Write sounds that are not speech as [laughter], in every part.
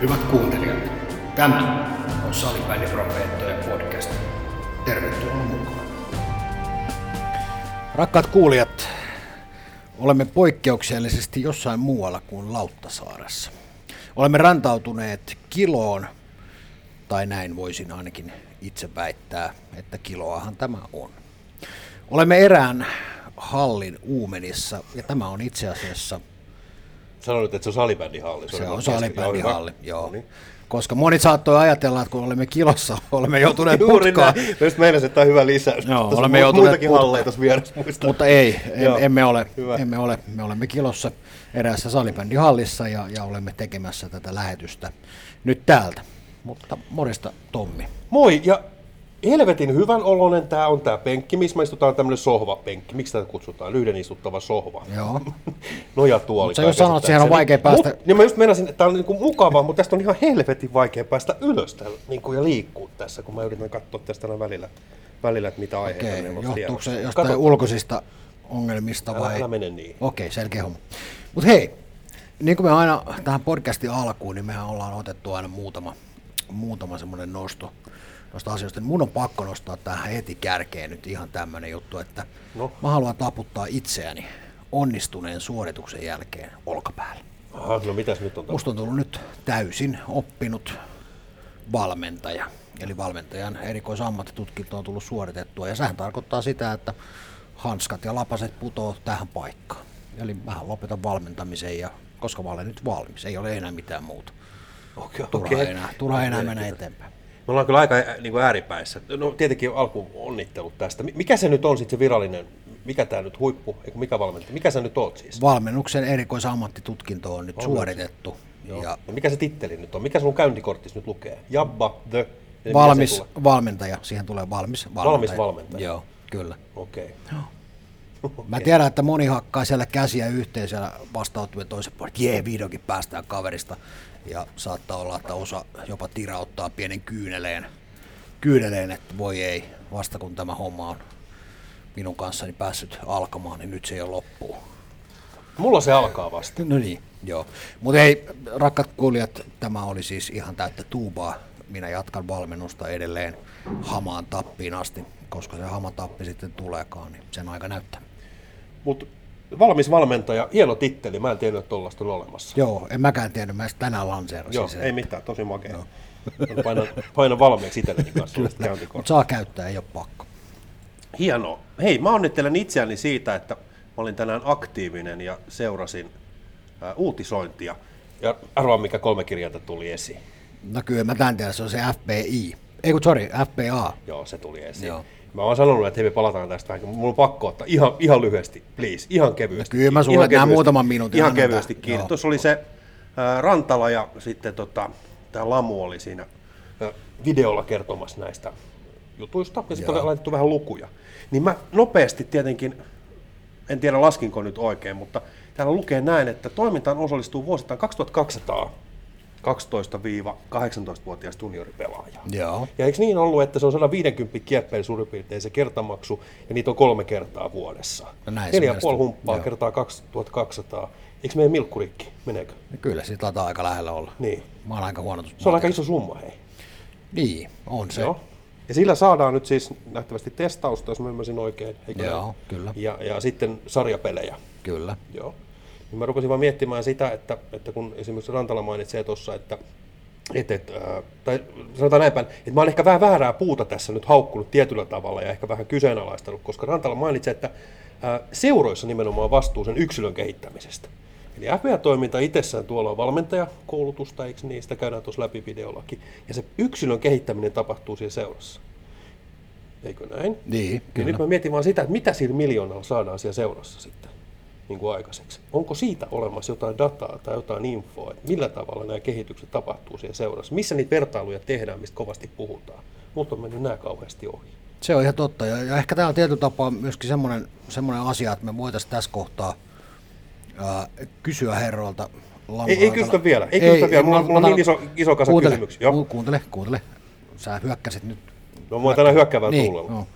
Hyvät kuuntelijat, tämä on Salibändiprofeettojen podcast. Tervetuloa mukaan. Rakkaat kuulijat, olemme poikkeuksellisesti jossain muualla kuin Lauttasaaressa. Olemme rantautuneet kiloon, tai näin voisin ainakin itse väittää, että kiloahan tämä on. Olemme erään hallin Uumenissa, ja tämä on itse asiassa Sanoit, että se on salibändihalli. Se oli on kesken. salibändihalli, joo. No niin. Koska moni saattoi ajatella, että kun olemme kilossa, [laughs] olemme joutuneet Juuri putkaan. näin. Just meinasin, että tämä on hyvä lisäys. Joo, on olemme joutuneet muitakin putkaan. halleja tuossa vieressä muistaa. Mutta ei, em, emme ole. Hyvä. Emme ole. Me olemme kilossa eräässä salibändihallissa ja, ja olemme tekemässä tätä lähetystä nyt täältä. Mutta morista Tommi. Moi, ja helvetin hyvän oloinen tämä on tämä penkki, missä me istutaan tämmöinen sohvapenkki. Miksi tätä kutsutaan? Yhden istuttava sohva. Joo. [laughs] Nojatuoli. Mut sä just sanoit, että siihen on vaikea päästä- Mut, niin mä just meinasin, että tämä on niinku mukavaa, mutta tästä on ihan helvetin vaikea päästä ylös täällä, niinku, ja liikkua tässä, kun mä yritän katsoa tästä aina välillä, välillä että mitä aiheita Okei, meillä on johtuuko se jostain Kato, ulkoisista ongelmista älä, vai? älä mene niin. Okei, selkeä homma. Mutta hei, niin kuin me aina tähän podcastin alkuun, niin mehän ollaan otettu aina muutama, muutama semmoinen nosto noista asioista. Niin mun on pakko nostaa tähän heti kärkeen nyt ihan tämmöinen juttu, että No. mä haluan taputtaa itseäni onnistuneen suorituksen jälkeen olkapäälle. Aha, no mitäs nyt on tapahtunut? Musta on tullut nyt täysin oppinut valmentaja. Eli valmentajan erikoisammattitutkinto on tullut suoritettua. Ja sehän tarkoittaa sitä, että hanskat ja lapaset putoo tähän paikkaan. Eli mä lopetan valmentamisen ja koska mä olen nyt valmis, ei ole enää mitään muuta. Okei, Turha okei. enää, turha enää Okei. mennä eteenpäin. Me ollaan kyllä aika niin kuin ääripäissä. No tietenkin alku onnittelut tästä. Mi- Mikä se nyt on sitten se virallinen, mikä tämä nyt huippu, eikö mikä valmentaja, mikä sä nyt oot siis? Valmennuksen erikoisammattitutkinto on nyt suoritettu. Joo. Ja Ja mikä se titteli nyt on? Mikä sun käyntikortissa nyt lukee? Jabba, the... valmis valmentaja, siihen tulee valmis valmentaja. Valmis valmentaja. Joo, kyllä. Okei. [laughs] Mä tiedän, että moni hakkaa siellä käsiä yhteen siellä vastaanottuvien toisen puolen, että jee, vihdoinkin päästään kaverista. Ja saattaa olla, että osa jopa tirauttaa pienen kyyneleen, kyyneleen että voi ei, vasta kun tämä homma on minun kanssani päässyt alkamaan, niin nyt se jo loppuu. Mulla se alkaa vasta. No niin, joo. Mutta hei, rakkaat kuulijat, tämä oli siis ihan täyttä tuubaa. Minä jatkan valmennusta edelleen hamaan tappiin asti, koska se hama tappi sitten tuleekaan, niin sen aika näyttää. Mutta valmis valmentaja, hieno titteli. Mä en tiennyt, että tollaista on olemassa. Joo, en mäkään tiennyt, mä tänään lanseerasin Joo, sen. ei mitään, tosi makea. Mä Painan, painan valmiiksi itselleni kanssa. Mutta saa käyttää, ei ole pakko. Hienoa. Hei, mä onnittelen itseäni siitä, että mä olin tänään aktiivinen ja seurasin ää, uutisointia. Ja arvaa, mikä kolme kirjainta tuli esiin. No kyllä mä tämän tiedän, se on se FBI. Ei kun, sorry, FPA. Joo, se tuli esiin. Joo. Mä oon sanonut, että hei, me palataan tästä vähän. Mulla on pakko ottaa ihan, ihan lyhyesti, please, ihan kevyesti. No kyllä mä sulle Ihan kevyesti. muutaman minuutin Ihan kevyesti kiinni. Joo. Tuossa oli se ää, Rantala ja sitten tota, tämä Lamu oli siinä ää, videolla kertomassa näistä jutuista. Ja sitten oli laitettu vähän lukuja. Niin mä nopeasti tietenkin, en tiedä laskinko nyt oikein, mutta täällä lukee näin, että toimintaan osallistuu vuosittain 2200 12-18-vuotiaista junioripelaajaa. Joo. Ja eikö niin ollut, että se on 150 kieppeillä suurin piirtein se kertamaksu, ja niitä on kolme kertaa vuodessa? No näin Neljä puoli humppaa joo. kertaa 2200. Eikö meidän milkkurikki? Meneekö? Ja kyllä se taitaa aika lähellä olla. Niin. Mä oon aika huono Se on aika iso summa, hei. Niin, on se. Joo. Ja sillä saadaan nyt siis nähtävästi testausta, jos mä ymmärsin oikein. Eikö Joo, näin? kyllä. Ja, ja sitten sarjapelejä. Kyllä. Joo. Niin mä rupesin vaan miettimään sitä, että, että kun esimerkiksi Rantala mainitsee tuossa, että et, et, ää, tai sanotaan näin päin, että mä oon ehkä vähän väärää puuta tässä nyt haukkunut tietyllä tavalla ja ehkä vähän kyseenalaistanut, koska Rantala mainitsee, että ää, seuroissa nimenomaan vastuu sen yksilön kehittämisestä. Eli FBA-toiminta itsessään tuolla on valmentajakoulutusta, eikö niin? Sitä käydään tuossa läpi videollakin. Ja se yksilön kehittäminen tapahtuu siellä seurassa. Eikö näin? Niin, Ja kyllä. nyt mä mietin vaan sitä, että mitä sillä miljoonalla saadaan siellä seurassa sitten niin kuin aikaiseksi. Onko siitä olemassa jotain dataa tai jotain infoa, että millä tavalla nämä kehitykset tapahtuu siellä seurassa? Missä niitä vertailuja tehdään, mistä kovasti puhutaan? Mutta on mennyt nämä kauheasti ohi. Se on ihan totta. Ja, ja ehkä tämä on tietyllä tapaa myöskin semmoinen, semmoinen asia, että me voitaisiin tässä kohtaa ää, kysyä herroilta. Ei- ei kysytä vielä, ei kysytä vielä. Mulla mulla on niin iso- iso kasa kuuntele, kysymyksiä, Kuuntele, kuuntele. Sä hyökkäsit nyt. No mä oon tänään hyökkäävällä niin, tuulella. no.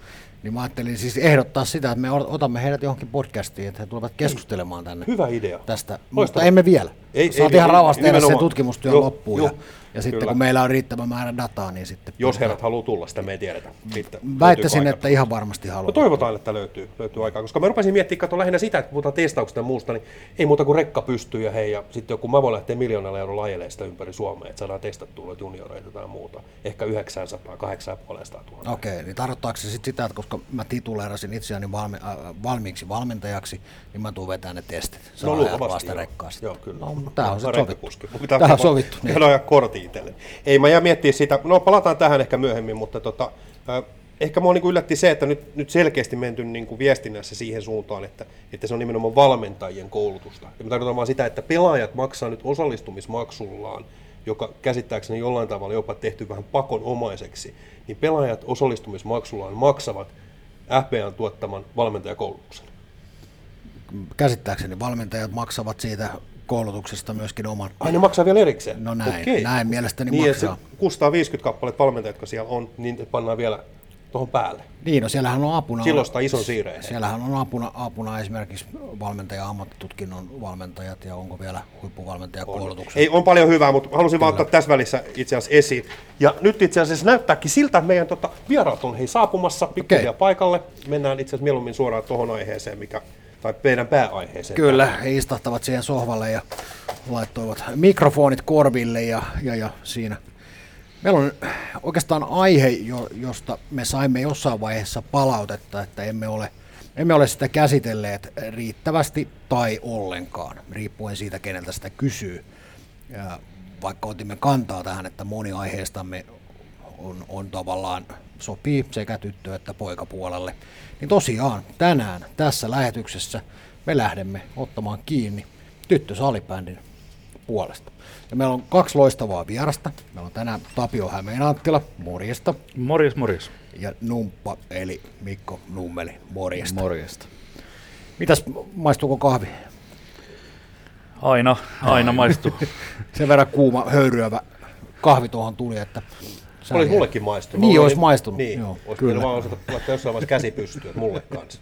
Niin mä ajattelin siis ehdottaa sitä, että me otamme heidät johonkin podcastiin, että he tulevat keskustelemaan tänne Hyvä idea. tästä, mutta Loistavaa. emme vielä. Ei- Saat ei- ihan rauhassa tehdä sen tutkimustyön Joo, loppuun. joo, ja, ja sitten kyllä. kun meillä on riittävä määrä dataa, niin sitten... Jos herrat haluaa tulla, sitä me ei tiedetä. Riittää- Väittäisin, että ihan varmasti No haluaa. toivotaan, että löytyy, löytyy aikaa, koska mä rupesin miettimään, katso lähinnä sitä, että puhutaan testauksesta ja muusta, niin ei muuta kuin rekka pystyy ja hei, ja sitten joku mä voin lähteä miljoonalla eurolla ajelemaan sitä ympäri Suomea, että saadaan testattua noita junioreita tai muuta. Ehkä 900, 850 000. Okei, niin tarkoittaako se sitten sitä, että koska mä tituleerasin itseäni valmi, äh, valmiiksi valmentajaksi, niin mä tuun vetämään ne testit. Saa No luultavasti joo. rekkaa. Joo, kyllä. No, tää on sitten sovittu. Tää on sovittu. [laughs] Niin. Käydä kortti itselle. Ei, mä jää miettiä sitä. No palataan tähän ehkä myöhemmin, mutta tota, ehkä mua niin yllätti se, että nyt, nyt selkeästi menty niin kuin viestinnässä siihen suuntaan, että, että se on nimenomaan valmentajien koulutusta. Ja mä tarkoitan vaan sitä, että pelaajat maksaa nyt osallistumismaksullaan, joka käsittääkseni jollain tavalla jopa tehty vähän pakonomaiseksi, niin pelaajat osallistumismaksullaan maksavat FBAn tuottaman valmentajakoulutuksen. Käsittääkseni valmentajat maksavat siitä koulutuksesta myöskin oman. Ai ne maksaa vielä erikseen? No näin, Okei. näin mielestäni niin, maksaa. Se 650 kappaletta valmentajat, jotka siellä on, niin pannaan vielä tuohon päälle. Niin, no siellähän on apuna. Silloin sitä ison siireen. Siellähän on apuna, apuna esimerkiksi valmentaja ammattitutkinnon valmentajat ja onko vielä huippuvalmentajakoulutuksen. Ei, on paljon hyvää, mutta halusin vaan ottaa tässä välissä itse asiassa esiin. Ja nyt itse asiassa näyttääkin siltä, että meidän tota, vieraat on hei saapumassa pikkuhiljaa Okei. paikalle. Mennään itse asiassa mieluummin suoraan tuohon aiheeseen, mikä, tai meidän pääaiheeseen. Kyllä, he istahtavat siihen sohvalle ja laittoivat mikrofonit korville ja, ja, ja siinä. Meillä on oikeastaan aihe, jo- josta me saimme jossain vaiheessa palautetta, että emme ole, emme ole sitä käsitelleet riittävästi tai ollenkaan, riippuen siitä, keneltä sitä kysyy. Ja vaikka otimme kantaa tähän, että moni aiheestamme on, on tavallaan sopii sekä tyttö- että poikapuolelle, niin tosiaan tänään tässä lähetyksessä me lähdemme ottamaan kiinni tyttösalibändin puolesta. Ja meillä on kaksi loistavaa vierasta. Meillä on tänään Tapio Hämeen Anttila, morjesta, Morjes, morjes. ja Numppa eli Mikko Nummeli, morjesta. Morjesta. Mitäs, maistuuko kahvi? Aina, aina maistuu. [laughs] Sen verran kuuma, höyryävä kahvi tuohon tuli, että... sä- Olisi mullekin maistunut. Niin, olisi oli- maistunut, Niin, joo, olisi kyllä. vaan osata laittaa jossain vaiheessa käsi pystyyn, mulle kanssa.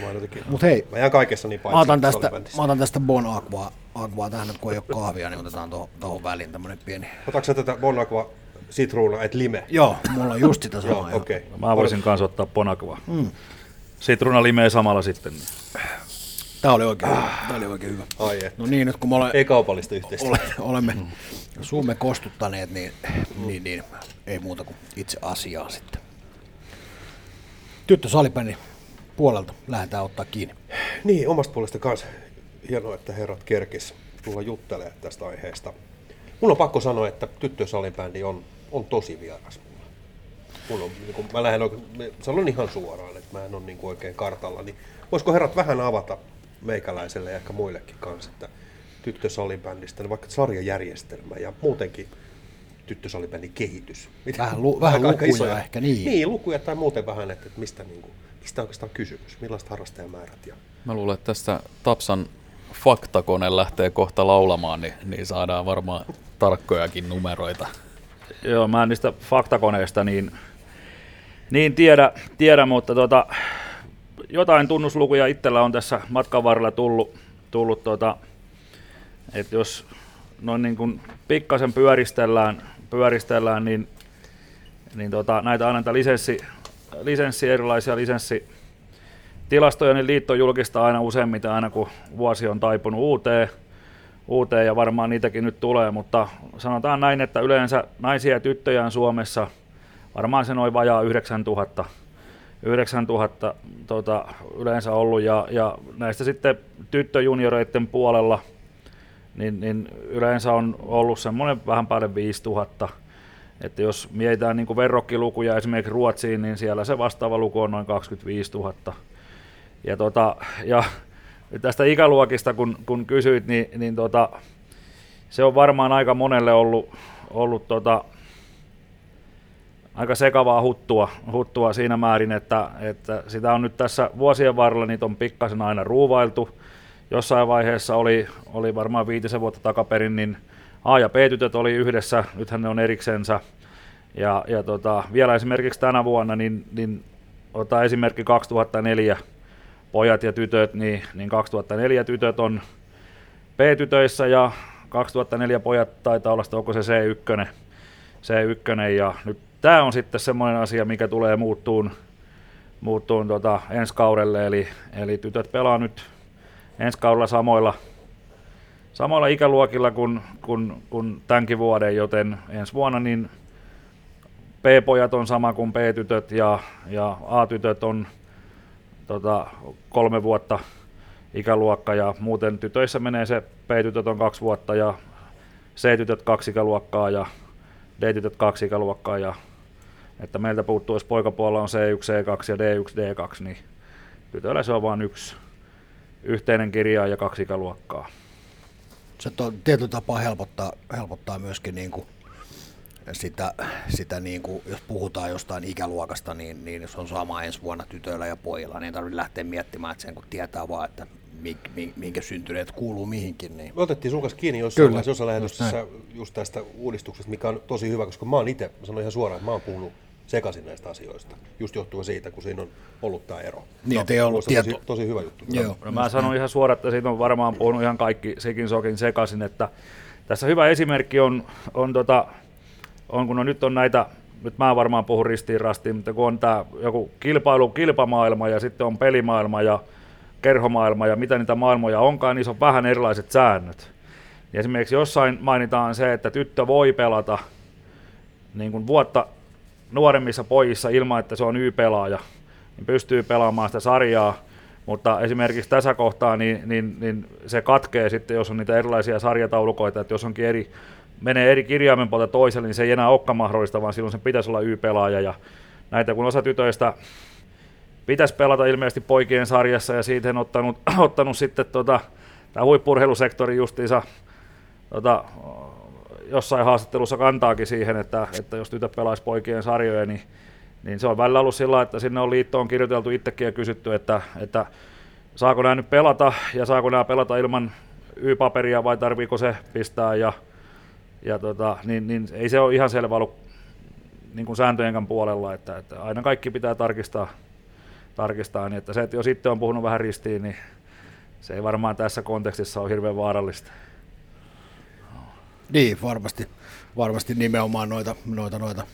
Mä, jotenkin, Mut hei, mä jään kaikessa niin paitsi Mä otan tästä, mä otan tästä Bon Aqua, Aqua tähän kun ei ole kahvia, niin otetaan tuohon, väliin tämmönen pieni. Otatko sä tätä Bon Aqua sitruuna, et lime? Joo, mulla on just sitä Joo, samaa. okei. Okay. Mä voisin kanssa ottaa ponakvaa. Mm. Sitruna limeä samalla sitten. Niin. Tää oli oikein hyvä. Tää oli oikein hyvä. Ai et. No niin, nyt kun me ole, Ei kaupallista yhteistyötä. ole, olemme suumme kostuttaneet, niin, niin, niin, ei muuta kuin itse asiaa sitten. Tyttö Salipäni puolelta lähdetään ottaa kiinni. Niin, omasta puolesta kanssa. Hienoa, että herrat kerkis tulla juttelemaan tästä aiheesta. Mun on pakko sanoa, että tyttösalibändi on, on tosi vieras mulle. Mun on, niin kun, mä lähden oikein, sanon ihan suoraan, että mä en ole niin oikein kartalla. Niin voisiko herrat vähän avata meikäläiselle ja ehkä muillekin kanssa, että tyttösalibändistä, niin vaikka sarjajärjestelmä ja muutenkin tyttösalibändin kehitys. Mitä- Vähän lu- vähän lukuja ehkä, niin. Niin, lukuja tai muuten vähän, että, että mistä, niin kuin, mistä oikeastaan kysymys, millaiset harrastajamäärät ja Mä luulen, että tästä Tapsan faktakone lähtee kohta laulamaan, niin, niin saadaan varmaan tarkkojakin numeroita. Joo, mä en niistä faktakoneista niin, niin tiedä, tiedä, mutta tota, jotain tunnuslukuja itsellä on tässä matkan varrella tullut, tullut tota, että jos noin niin kuin pikkasen pyöristellään, pyöristellään niin, niin tota, näitä aina lisenssi, lisenssi, erilaisia lisenssi, tilastoja, niin liitto julkistaa aina useimmiten aina kun vuosi on taipunut uuteen, uuteen ja varmaan niitäkin nyt tulee, mutta sanotaan näin, että yleensä naisia ja tyttöjä on Suomessa varmaan se noin vajaa 9000, 9000 tota, yleensä ollut ja, ja näistä sitten tyttöjunioreiden puolella niin, niin yleensä on ollut semmoinen vähän päälle 5000. Että jos mietitään niin verrokkilukuja esimerkiksi Ruotsiin, niin siellä se vastaava luku on noin 25 000. Ja, tota, ja tästä ikäluokista kun, kun kysyit, niin, niin tota, se on varmaan aika monelle ollut, ollut tota, aika sekavaa huttua, huttua siinä määrin, että, että sitä on nyt tässä vuosien varrella, niitä on pikkasen aina ruuvailtu. Jossain vaiheessa oli, oli varmaan viitisen vuotta takaperin, niin A- ja B-tytöt oli yhdessä, nythän ne on eriksensä. Ja, ja tota, vielä esimerkiksi tänä vuonna, niin, niin ota esimerkki 2004 pojat ja tytöt, niin, niin 2004 tytöt on B-tytöissä ja 2004 pojat taitaa olla, sitä, onko se C1, C1 ja nyt tämä on sitten semmoinen asia, mikä tulee muuttuun, muuttuun tota ensi kaudelle, eli, eli tytöt pelaa nyt ensi kaudella samoilla, samoilla ikäluokilla kuin, kuin, kuin tämänkin vuoden, joten ensi vuonna niin B-pojat on sama kuin B-tytöt ja, ja A-tytöt on tota, kolme vuotta ikäluokka. Ja muuten tytöissä menee se B-tytöt on kaksi vuotta ja C-tytöt kaksi ikäluokkaa ja D-tytöt kaksi ikäluokkaa ja että meiltä puuttuu, jos poikapuolella on C1, C2 ja D1, D2, niin tytöillä se on vain yksi yhteinen kirja ja kaksi ikäluokkaa. Se on tietyllä tapaa helpottaa, helpottaa myöskin niin kuin sitä, sitä niin kuin, jos puhutaan jostain ikäluokasta, niin, niin se on sama ensi vuonna tytöillä ja pojilla, niin ei tarvitse lähteä miettimään, että sen kun tietää vaan, että minkä syntyneet kuuluu mihinkin. Niin. Me otettiin sun kanssa kiinni jossain, Kyllä, jossain lähetyksessä just, just tästä uudistuksesta, mikä on tosi hyvä, koska mä oon itse, sanoin ihan suoraan, että mä oon puhunut sekaisin näistä asioista, just johtuen siitä, kun siinä on ollut tämä ero. Niin, no, ei ollut tieto. Tosi, tosi hyvä juttu. Joo. No, mä sanon ihan suoraan, että siitä on varmaan puhunut ihan kaikki sekin sokin sekaisin, että tässä hyvä esimerkki on, on, tota, on kun on, nyt on näitä, nyt mä varmaan puhun ristiin rastiin, mutta kun on tämä joku kilpailu, kilpamaailma ja sitten on pelimaailma ja kerhomaailma ja mitä niitä maailmoja onkaan, niin se on vähän erilaiset säännöt. Ja esimerkiksi jossain mainitaan se, että tyttö voi pelata niin kuin vuotta nuoremmissa pojissa ilman, että se on Y-pelaaja, niin pystyy pelaamaan sitä sarjaa, mutta esimerkiksi tässä kohtaa niin, niin, niin se katkee sitten, jos on niitä erilaisia sarjataulukoita, että jos onkin eri, menee eri kirjaimen puolta toiselle, niin se ei enää olekaan mahdollista, vaan silloin se pitäisi olla Y-pelaaja. Ja näitä kun osa tytöistä pitäisi pelata ilmeisesti poikien sarjassa ja siitä on ottanut, [clears throat] ottanut sitten tota, tämä huippurheilusektori justiinsa tota, jossain haastattelussa kantaakin siihen, että, että jos tytöt pelaisi poikien sarjoja, niin, niin se on välillä ollut sillä, että sinne on liittoon kirjoiteltu itsekin ja kysytty, että, että saako nämä nyt pelata ja saako nämä pelata ilman Y-paperia vai tarviiko se pistää ja, ja tota, niin, niin, ei se ole ihan selvä ollut niin kuin sääntöjenkään puolella, että, että aina kaikki pitää tarkistaa, tarkistaa niin että se, että jos itse on puhunut vähän ristiin, niin se ei varmaan tässä kontekstissa ole hirveän vaarallista. Niin, varmasti, varmasti nimenomaan noita, noita, noita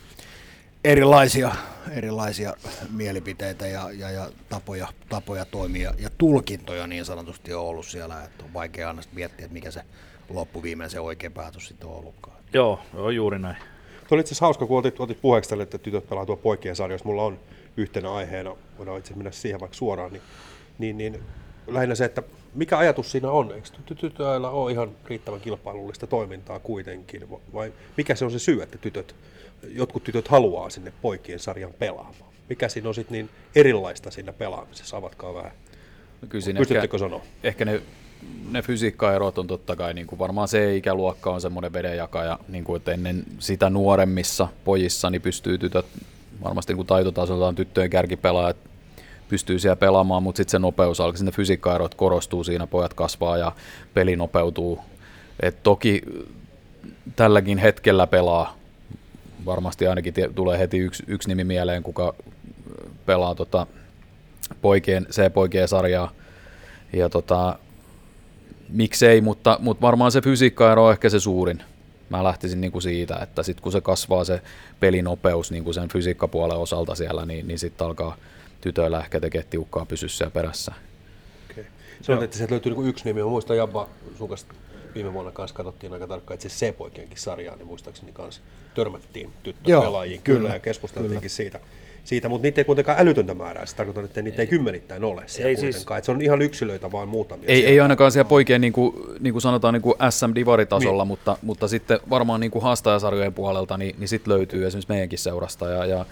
erilaisia, erilaisia mielipiteitä ja, ja, ja tapoja, tapoja toimia ja tulkintoja niin sanotusti on ollut siellä, että on vaikea aina miettiä, että mikä se loppuviimein se oikea päätös sitten on ollutkaan. Joo, joo juuri näin. Tuo oli itse asiassa hauska, kun otit, otit puheeksi tälle, että tytöt pelaa tuo poikien sarjassa. Mulla on yhtenä aiheena, voidaan itse mennä siihen vaikka suoraan, niin, niin, niin lähinnä se, että mikä ajatus siinä on? Eikö tytöillä ole ihan riittävän kilpailullista toimintaa kuitenkin? Vai mikä se on se syy, että tytöt, jotkut tytöt haluaa sinne poikien sarjan pelaamaan? Mikä siinä on sitten niin erilaista siinä pelaamisessa? Avatkaa vähän. No kyllä ehkä, sanoa? Ehkä ne, ne fysiikkaerot on totta kai, niin kuin varmaan se ikäluokka on semmoinen vedenjakaja, niin kuin, että ennen sitä nuoremmissa pojissa niin pystyy tytöt varmasti niin taitotasoltaan tyttöjen kärkipelaajat pystyy siellä pelaamaan, mutta sitten se nopeus alkaa, sinne fysiikkaerot korostuu siinä, pojat kasvaa ja peli nopeutuu. Et toki tälläkin hetkellä pelaa, varmasti ainakin tulee heti yksi, yksi nimi mieleen, kuka pelaa tota poikien, C-poikien sarjaa. Ja tota, miksei, mutta, mutta varmaan se fysiikkaero on ehkä se suurin. Mä lähtisin niin kuin siitä, että sitten kun se kasvaa se pelinopeus niin kuin sen fysiikkapuolen osalta siellä, niin, niin sitten alkaa tytöillä ehkä tekee tiukkaa pysyä siellä perässä. Okay. Sanoit, että sieltä löytyy niin yksi nimi. Mä muistan Jabba, sun kanssa viime vuonna kanssa katsottiin aika tarkkaan että se C-poikienkin sarjaa, niin muistaakseni kanssa törmättiin tyttöpelaajiin kyllä, kyllä ja keskusteltiinkin kyllä. siitä. siitä mutta niitä ei kuitenkaan älytöntä määrää. Se tarkoittaa, että niitä ei, ei kymmenittäin ole siellä ei siis- kuitenkaan. Siis, että se on ihan yksilöitä vaan muutamia. Ei, ei ainakaan siellä poikien, niin kuin, niin kuin sanotaan, niin kuin SM-divaritasolla, niin. mutta, mutta sitten varmaan niin kuin haastajasarjojen puolelta, niin, niin sitten löytyy esimerkiksi meidänkin seurasta. Ja, ja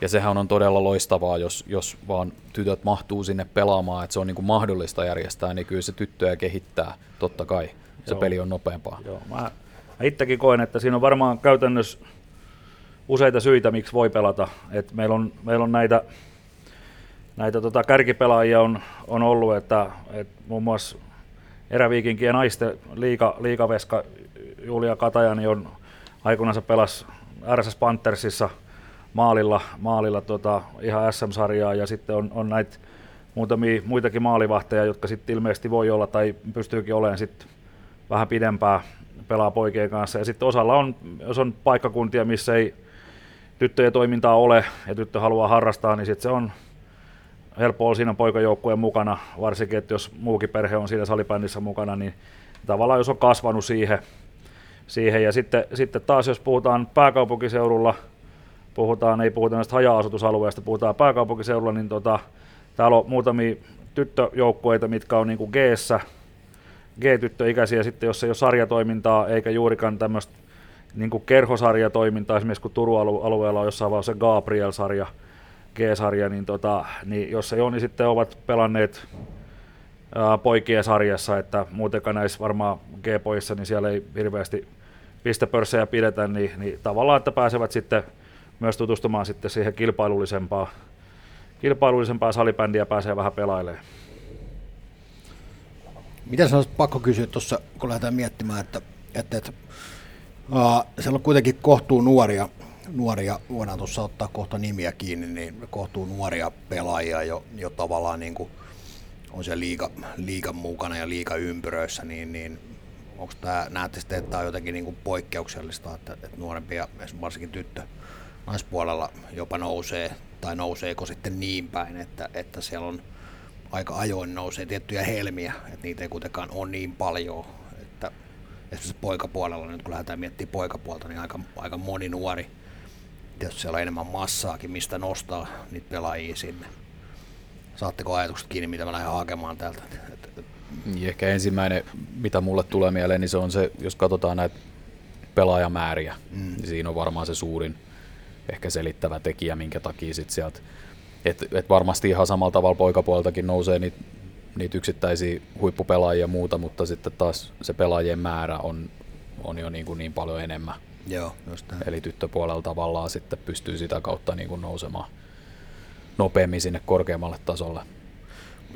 ja sehän on todella loistavaa, jos, jos vaan tytöt mahtuu sinne pelaamaan, että se on niin kuin mahdollista järjestää, niin kyllä se tyttöjä kehittää, totta kai. Se Joo. peli on nopeampaa. Joo, mä, mä itsekin koen, että siinä on varmaan käytännössä useita syitä, miksi voi pelata. Et meillä, on, meillä on näitä, näitä tota kärkipelaajia on, on ollut, että et muun muassa eräviikinkien naisten liika, liikaveska Julia Katajani on aikoinaan pelasi RSS Panthersissa – maalilla, maalilla tota, ihan SM-sarjaa ja sitten on, on näitä muutamia muitakin maalivahteja, jotka sitten ilmeisesti voi olla tai pystyykin olemaan sitten vähän pidempää pelaa poikien kanssa. Ja sitten osalla on, jos on paikkakuntia, missä ei tyttöjen toimintaa ole ja tyttö haluaa harrastaa, niin sitten se on helppo olla siinä poikajoukkueen mukana, varsinkin, että jos muukin perhe on siinä salibändissä mukana, niin tavallaan jos on kasvanut siihen, siihen. ja sitten, sitten taas jos puhutaan pääkaupunkiseudulla, puhutaan, ei puhuta näistä haja-asutusalueista, puhutaan pääkaupunkiseudulla, niin tota, täällä on muutamia tyttöjoukkueita, mitkä on niin G-ssä, G-tyttöikäisiä sitten, jos ei ole sarjatoimintaa eikä juurikaan tämmöistä niin kuin kerhosarjatoimintaa, esimerkiksi kun Turun alueella on jossain vaiheessa Gabriel-sarja, G-sarja, niin, tota, niin jos ei ole, niin sitten ovat pelanneet poikien sarjassa, että muutenkaan näissä varmaan G-poissa, niin siellä ei hirveästi pistepörssejä pidetä, niin, niin tavallaan, että pääsevät sitten myös tutustumaan sitten siihen kilpailullisempaan, kilpailullisempaa salibändiä pääsee vähän pelailemaan. Mitä sä pakko kysyä tuossa, kun lähdetään miettimään, että, että, että uh, siellä on kuitenkin kohtuu nuoria, nuoria, voidaan tuossa ottaa kohta nimiä kiinni, niin kohtuu nuoria pelaajia jo, jo tavallaan niin kuin on se liiga, liigan mukana ja liiga ympyröissä, niin, niin onko tämä, näette sitten, että tämä on jotenkin niin kuin poikkeuksellista, että, että nuorempia, varsinkin tyttö, naispuolella jopa nousee, tai nouseeko sitten niin päin, että, että siellä on aika ajoin nousee tiettyjä helmiä, että niitä ei kuitenkaan ole niin paljon, että esimerkiksi poikapuolella, nyt kun lähdetään miettimään poikapuolta, niin aika, aika moni nuori, tietysti siellä on enemmän massaakin, mistä nostaa niitä pelaajia sinne. Saatteko ajatukset kiinni, mitä mä lähden hakemaan täältä? Niin ehkä ensimmäinen, mitä mulle tulee mieleen, niin se on se, jos katsotaan näitä pelaajamääriä, mm. niin siinä on varmaan se suurin ehkä selittävä tekijä, minkä takia sit sieltä et, et varmasti ihan samalla tavalla poikapuoltakin nousee niitä niitä yksittäisiä huippupelaajia ja muuta, mutta sitten taas se pelaajien määrä on, on jo niin, kuin niin paljon enemmän. Joo, just Eli tyttöpuolella tavallaan sitten pystyy sitä kautta niin kuin nousemaan nopeammin sinne korkeammalle tasolle.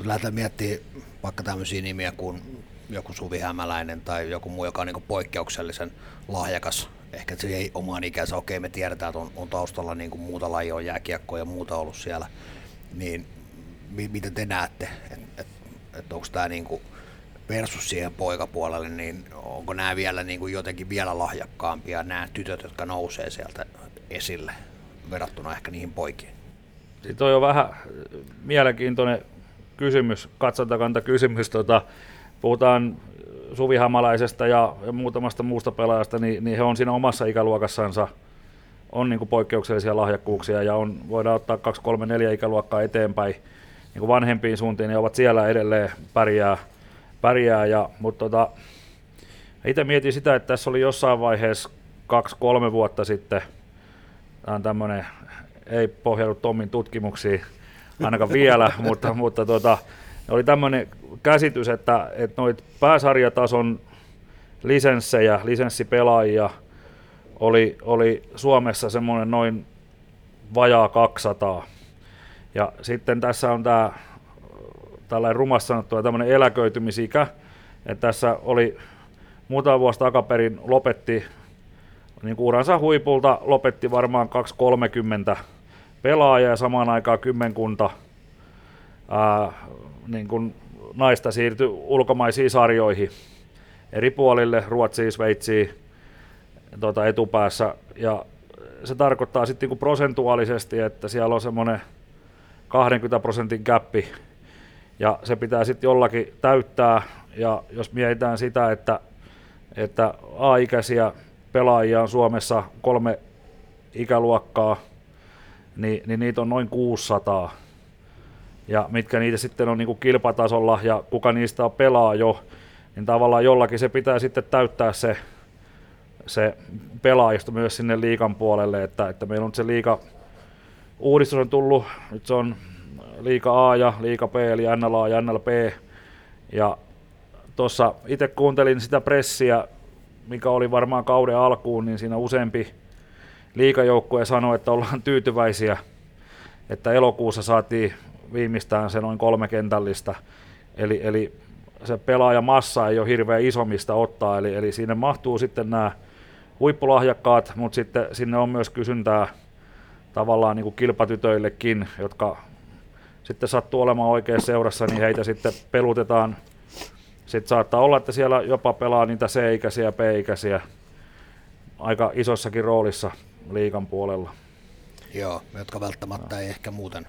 Lähdetään miettimään vaikka tämmöisiä nimiä kuin joku Suvi Hämäläinen tai joku muu, joka on niin poikkeuksellisen lahjakas. Ehkä se ei omaan ikänsä, okei me tiedetään, että on, on taustalla niin kuin muuta lajia, on jääkiekkoa ja muuta ollut siellä. Niin mi- miten te näette, että et, et onko tämä niin kuin versus siihen poikapuolelle, niin onko nämä vielä niin kuin jotenkin vielä lahjakkaampia, nämä tytöt, jotka nousee sieltä esille verrattuna ehkä niihin poikiin? Sitten on jo vähän mielenkiintoinen kysymys, katsontakanta kysymys. Tota, puhutaan Suvi Hamalaisesta ja, ja muutamasta muusta pelaajasta, niin, niin he on siinä omassa ikäluokassansa on niin kuin poikkeuksellisia lahjakkuuksia ja on, voidaan ottaa 2, 3, 4 ikäluokkaa eteenpäin niin kuin vanhempiin suuntiin, ja ovat siellä edelleen pärjää, pärjää ja, mutta tota, itse mietin sitä, että tässä oli jossain vaiheessa kaksi, kolme vuotta sitten, tämä on tämmöinen, ei pohjaudu Tommin tutkimuksiin ainakaan vielä, [laughs] mutta, mutta tota, oli tämmöinen käsitys, että, että noit pääsarjatason lisenssejä, lisenssipelaajia oli, oli Suomessa semmoinen noin vajaa 200. Ja sitten tässä on tämä tällainen rumassa sanottu tämmöinen eläköitymisikä, että tässä oli muutama vuosi takaperin lopetti niin kuin uransa huipulta lopetti varmaan 230 pelaajaa ja samaan aikaan kymmenkunta ää, niin kuin naista siirtyi ulkomaisiin sarjoihin. Eri puolille, Ruotsiin, Sveitsiin tuota, etupäässä. Ja se tarkoittaa sitten niin prosentuaalisesti, että siellä on semmoinen 20 prosentin käppi, ja se pitää sitten jollakin täyttää, ja jos mietitään sitä, että, että A-ikäisiä pelaajia on Suomessa kolme ikäluokkaa, niin, niin niitä on noin 600, ja mitkä niitä sitten on niin kuin kilpatasolla ja kuka niistä pelaa jo, niin tavallaan jollakin se pitää sitten täyttää se, se pelaajisto myös sinne liikan puolelle, että, että meillä on se liika uudistus on tullut, nyt se on liika A ja liika B, eli NLA ja NLP, ja tuossa itse kuuntelin sitä pressiä, mikä oli varmaan kauden alkuun, niin siinä useampi liikajoukkue sanoi, että ollaan tyytyväisiä, että elokuussa saatiin viimeistään se noin kolme kentällistä. Eli, eli se pelaajamassa ei ole hirveän iso mistä ottaa, eli, eli sinne mahtuu sitten nämä huippulahjakkaat, mutta sitten sinne on myös kysyntää tavallaan niin kuin kilpatytöillekin, jotka sitten sattuu olemaan oikeassa seurassa, niin heitä sitten pelutetaan sitten saattaa olla, että siellä jopa pelaa niitä C-ikäisiä B-ikäisiä aika isossakin roolissa liikan puolella. Joo, jotka välttämättä no. ei ehkä muuten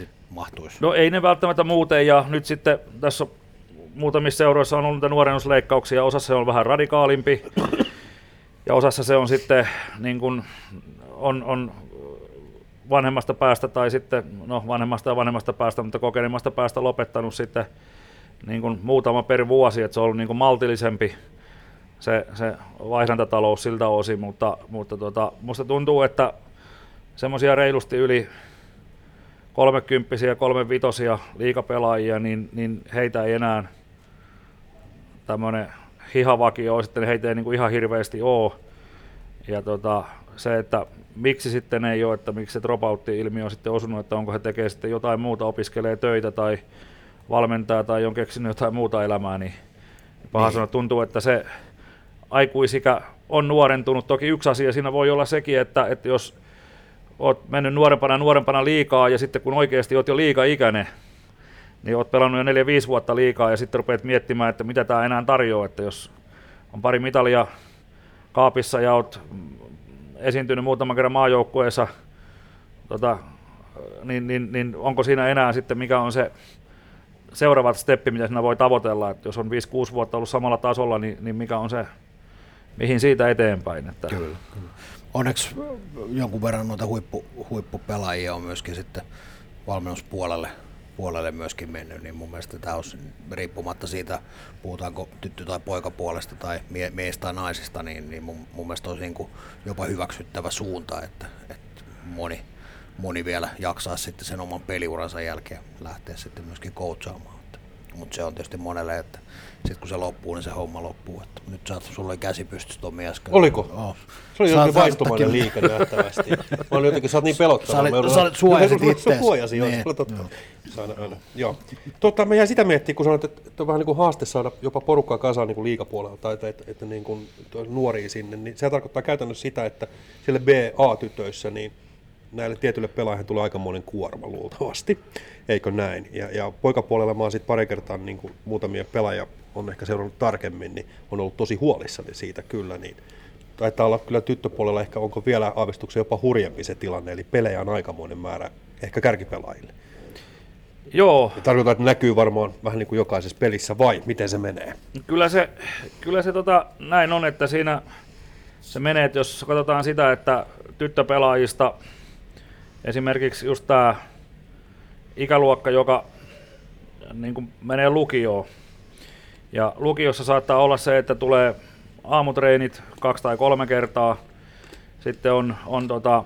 sit mahtuisi. No ei ne välttämättä muuten, ja nyt sitten tässä muutamissa seuroissa on ollut nuorennusleikkauksia, osassa se on vähän radikaalimpi, ja osassa se on sitten niin kuin, on, on vanhemmasta päästä tai sitten, no vanhemmasta ja vanhemmasta päästä, mutta kokeneemmasta päästä lopettanut sitten niin kuin muutama per vuosi, että se on ollut niin kuin maltillisempi se, se vaihdantatalous siltä osin, mutta, mutta tota, musta tuntuu, että semmoisia reilusti yli 30 ja 35 liikapelaajia, niin, niin heitä ei enää tämmöinen hihavakio sitten heitä ei niin kuin ihan hirveästi ole. Ja tota, se, että miksi sitten ei ole, että miksi se dropout-ilmiö on sitten osunut, että onko he tekee sitten jotain muuta, opiskelee töitä tai valmentaa tai on keksinyt jotain muuta elämää, niin paha niin. sanoa, tuntuu, että se aikuisikä on nuorentunut. Toki yksi asia siinä voi olla sekin, että, että jos oot mennyt nuorempana nuorempana liikaa ja sitten kun oikeasti oot jo liika-ikäinen, niin oot pelannut jo 4-5 vuotta liikaa ja sitten rupeat miettimään, että mitä tämä enää tarjoaa, että jos on pari mitalia kaapissa ja oot esiintynyt muutaman kerran maajoukkueessa, tota, niin, niin, niin, onko siinä enää sitten, mikä on se seuraava steppi, mitä siinä voi tavoitella, että jos on 5-6 vuotta ollut samalla tasolla, niin, niin mikä on se, mihin siitä eteenpäin. Että. Kyllä, kyllä. Onneksi jonkun verran noita huippu, huippupelaajia on myöskin sitten valmennuspuolelle puolelle myöskin mennyt, niin mun mielestä tämä on riippumatta siitä, puhutaanko tyttö- tai poikapuolesta tai mie- miestä tai naisista, niin, niin mun, mun mielestä olisi niin jopa hyväksyttävä suunta, että, että moni, moni vielä jaksaa sitten sen oman peliuransa jälkeen lähteä sitten myöskin coachaamaan. Mutta se on tietysti monelle, että sitten kun se loppuu, niin se homma loppuu. Että nyt sä, sulla oli käsi pystyssä Tommi äsken. Oliko? Oh. Se oli jotenkin vaihtumainen liike nähtävästi. Mä olin jotenkin, sä oot niin pelottava. Sä olit, sä olit suojasit itse. Suojasin, joo. Niin. Totta. Aina, aina. Joo. Totta, mä jäin sitä miettimään, kun sanoit, että on vähän niin kuin haaste saada jopa porukkaa kasaan niin kuin liikapuolella tai että, että, että niin kuin nuoria sinne, niin se tarkoittaa käytännössä sitä, että siellä BA-tytöissä niin näille tietyille pelaajille tulee aikamoinen kuorma luultavasti, eikö näin? Ja, ja poikapuolella mä oon sitten pari kertaa niin kuin muutamia pelaajia on ehkä seurannut tarkemmin, niin on ollut tosi huolissani siitä kyllä, niin taitaa olla kyllä tyttöpuolella ehkä onko vielä aavistuksen jopa hurjempi se tilanne, eli pelejä on aikamoinen määrä ehkä kärkipelaajille. Joo. Ja tarkoittaa, että näkyy varmaan vähän niin kuin jokaisessa pelissä, vai miten se menee? Kyllä se, kyllä se tota, näin on, että siinä se menee, että jos katsotaan sitä, että tyttöpelaajista esimerkiksi just tämä ikäluokka, joka niin kuin menee lukioon, ja lukiossa saattaa olla se, että tulee aamutreenit kaksi tai kolme kertaa, sitten on, on, tota,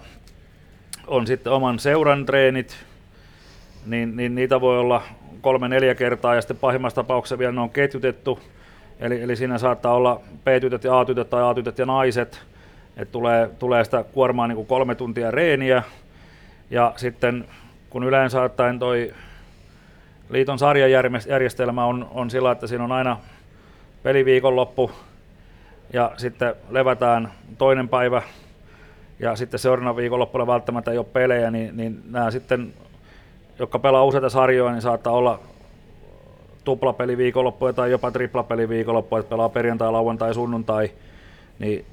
on sitten oman seuran treenit, niin, niin niitä voi olla kolme-neljä kertaa ja sitten pahimmassa tapauksessa vielä ne on ketjutettu. Eli, eli siinä saattaa olla P-tytöt ja A-tytöt tai A-tytöt ja naiset, että tulee, tulee sitä kuormaa niin kuin kolme tuntia reeniä. Ja sitten kun yleensä ottaen toi liiton sarjajärjestelmä on, on sillä, että siinä on aina peliviikonloppu ja sitten levätään toinen päivä ja sitten seuraavana viikonloppuna välttämättä ei ole pelejä, niin, niin nämä sitten jotka pelaa useita sarjoja, niin saattaa olla tuplapeli viikonloppuja tai jopa triplapeli viikonloppuja, että pelaa perjantai, lauantai, sunnuntai, niin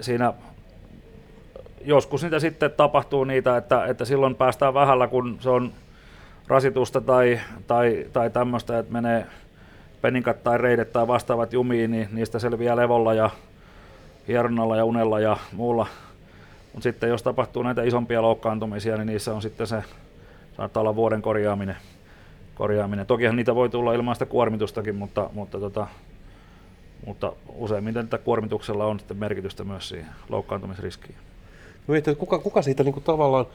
siinä joskus niitä sitten tapahtuu niitä, että, että silloin päästään vähällä, kun se on rasitusta tai, tai, tai tämmöistä, että menee peninkat tai reidet tai vastaavat jumiin, niin niistä selviää levolla ja hieronnalla ja unella ja muulla. Mutta sitten jos tapahtuu näitä isompia loukkaantumisia, niin niissä on sitten se saattaa olla vuoden korjaaminen. korjaaminen. Tokihan niitä voi tulla ilmaista kuormitustakin, mutta, mutta, tota, mutta useimmiten tätä kuormituksella on sitten merkitystä myös siihen loukkaantumisriskiin. No mietin, että kuka, kuka siitä niin kuin tavallaan,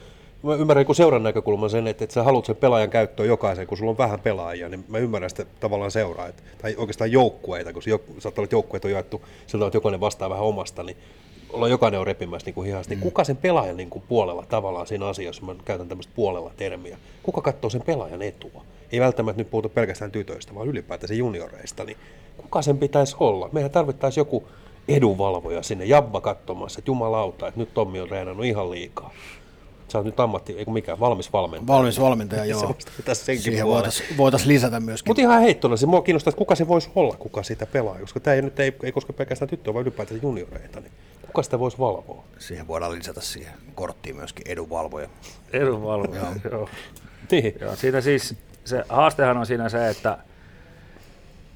mä ymmärrän kun seuran näkökulman sen, että, että sä haluat sen pelaajan käyttöön jokaisen, kun sulla on vähän pelaajia, niin mä ymmärrän sitä tavallaan seuraa, että, tai oikeastaan joukkueita, kun se, saattaa olla, että joukkueet on jaettu sillä että jokainen vastaa vähän omasta, niin olla jokainen on repimässä niin kuin hihasta, niin mm. kuka sen pelaajan niin kuin puolella tavallaan siinä asiassa, mä käytän tämmöistä puolella termiä, kuka katsoo sen pelaajan etua? Ei välttämättä nyt puhuta pelkästään tytöistä, vaan ylipäätään junioreista, niin kuka sen pitäisi olla? Meidän tarvittaisiin joku edunvalvoja sinne, jabba katsomassa, että jumalauta, että nyt Tommi on reenannut ihan liikaa. Sä oot nyt ammatti, eikö mikä, valmis valmentaja. Valmis valmentaja, [laughs] joo. Siihen voitaisiin voitais lisätä myöskin. Mutta ihan heittona, se mua kiinnostaa, että kuka se voisi olla, kuka sitä pelaa, koska tämä ei nyt ei, ei koske pelkästään tyttöä, vaan ylipäätään junioreita, niin kuka sitä voisi valvoa? Siihen voidaan lisätä siihen korttiin myöskin edunvalvoja. Edunvalvoja, joo. joo. Niin. Joo, siinä siis se haastehan on siinä se, että,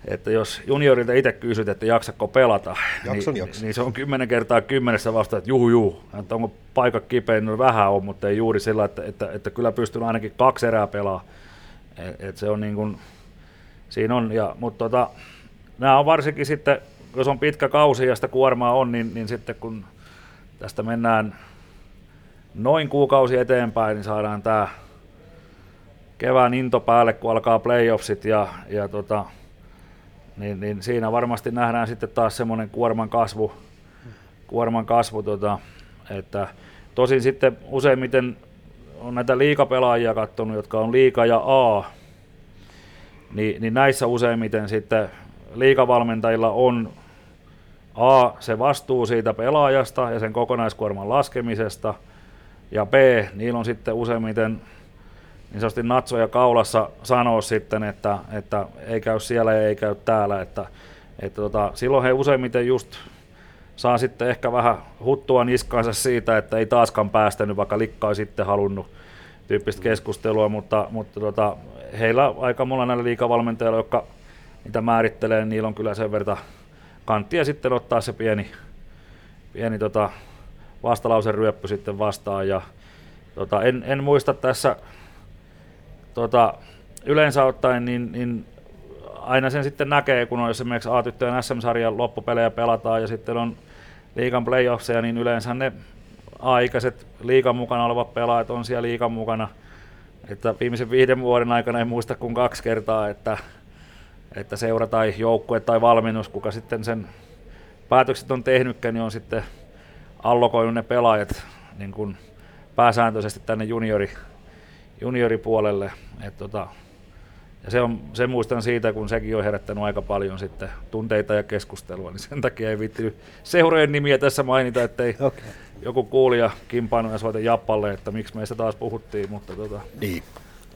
että jos juniorilta itse kysyt, että jaksako pelata, Jakson, niin, jakson. niin, se on kymmenen kertaa kymmenessä vasta, että juu, juu, että onko paikka kipeä, no vähän on, mutta ei juuri sillä, että, että, että kyllä pystyn ainakin kaksi erää pelaa. Et, et se on niin kuin, siinä on, ja, mutta tota, nämä on varsinkin sitten, jos on pitkä kausi ja sitä kuormaa on, niin, niin sitten kun tästä mennään noin kuukausi eteenpäin, niin saadaan tämä kevään into päälle, kun alkaa playoffsit ja, ja tota, niin, niin siinä varmasti nähdään sitten taas semmoinen kuorman kasvu, kuorman kasvu tota, että tosin sitten useimmiten on näitä liikapelaajia katsonut, jotka on liika ja A, niin, niin näissä useimmiten sitten liikavalmentajilla on A, se vastuu siitä pelaajasta ja sen kokonaiskuorman laskemisesta, ja B, niillä on sitten useimmiten niin sanotusti natsoja kaulassa sanoa sitten, että, että ei käy siellä ja ei käy täällä. Että, että tota, silloin he useimmiten just saa sitten ehkä vähän huttua niskaansa siitä, että ei taaskaan päästänyt, vaikka likka olisi sitten halunnut tyyppistä keskustelua, mutta, mutta tota, heillä aika monella näillä liikavalmentajilla, jotka niitä määrittelee, niin niillä on kyllä sen verran kanttia sitten ottaa se pieni, pieni tota, vastalausen ryöppy sitten vastaan. Ja, tota, en, en muista tässä tota, yleensä ottaen, niin, niin aina sen sitten näkee, kun on esimerkiksi A-tyttöjen SM-sarjan loppupelejä pelataan ja sitten on liikan playoffseja, niin yleensä ne aikaiset liikan mukana olevat pelaajat on siellä liikan mukana. Että viimeisen viiden vuoden aikana en muista kuin kaksi kertaa, että, että seura tai joukkue tai valmennus, kuka sitten sen päätökset on tehnytkään, niin on sitten allokoinut ne pelaajat niin kuin pääsääntöisesti tänne juniori, junioripuolelle. Et tota, ja se, on, se muistan siitä, kun sekin on herättänyt aika paljon sitten tunteita ja keskustelua, niin sen takia ei viittinyt seurojen nimiä tässä mainita, ettei okay. joku kuulija kimpaanut ja soita Jappalle, että miksi meistä taas puhuttiin, mutta tota, Niin.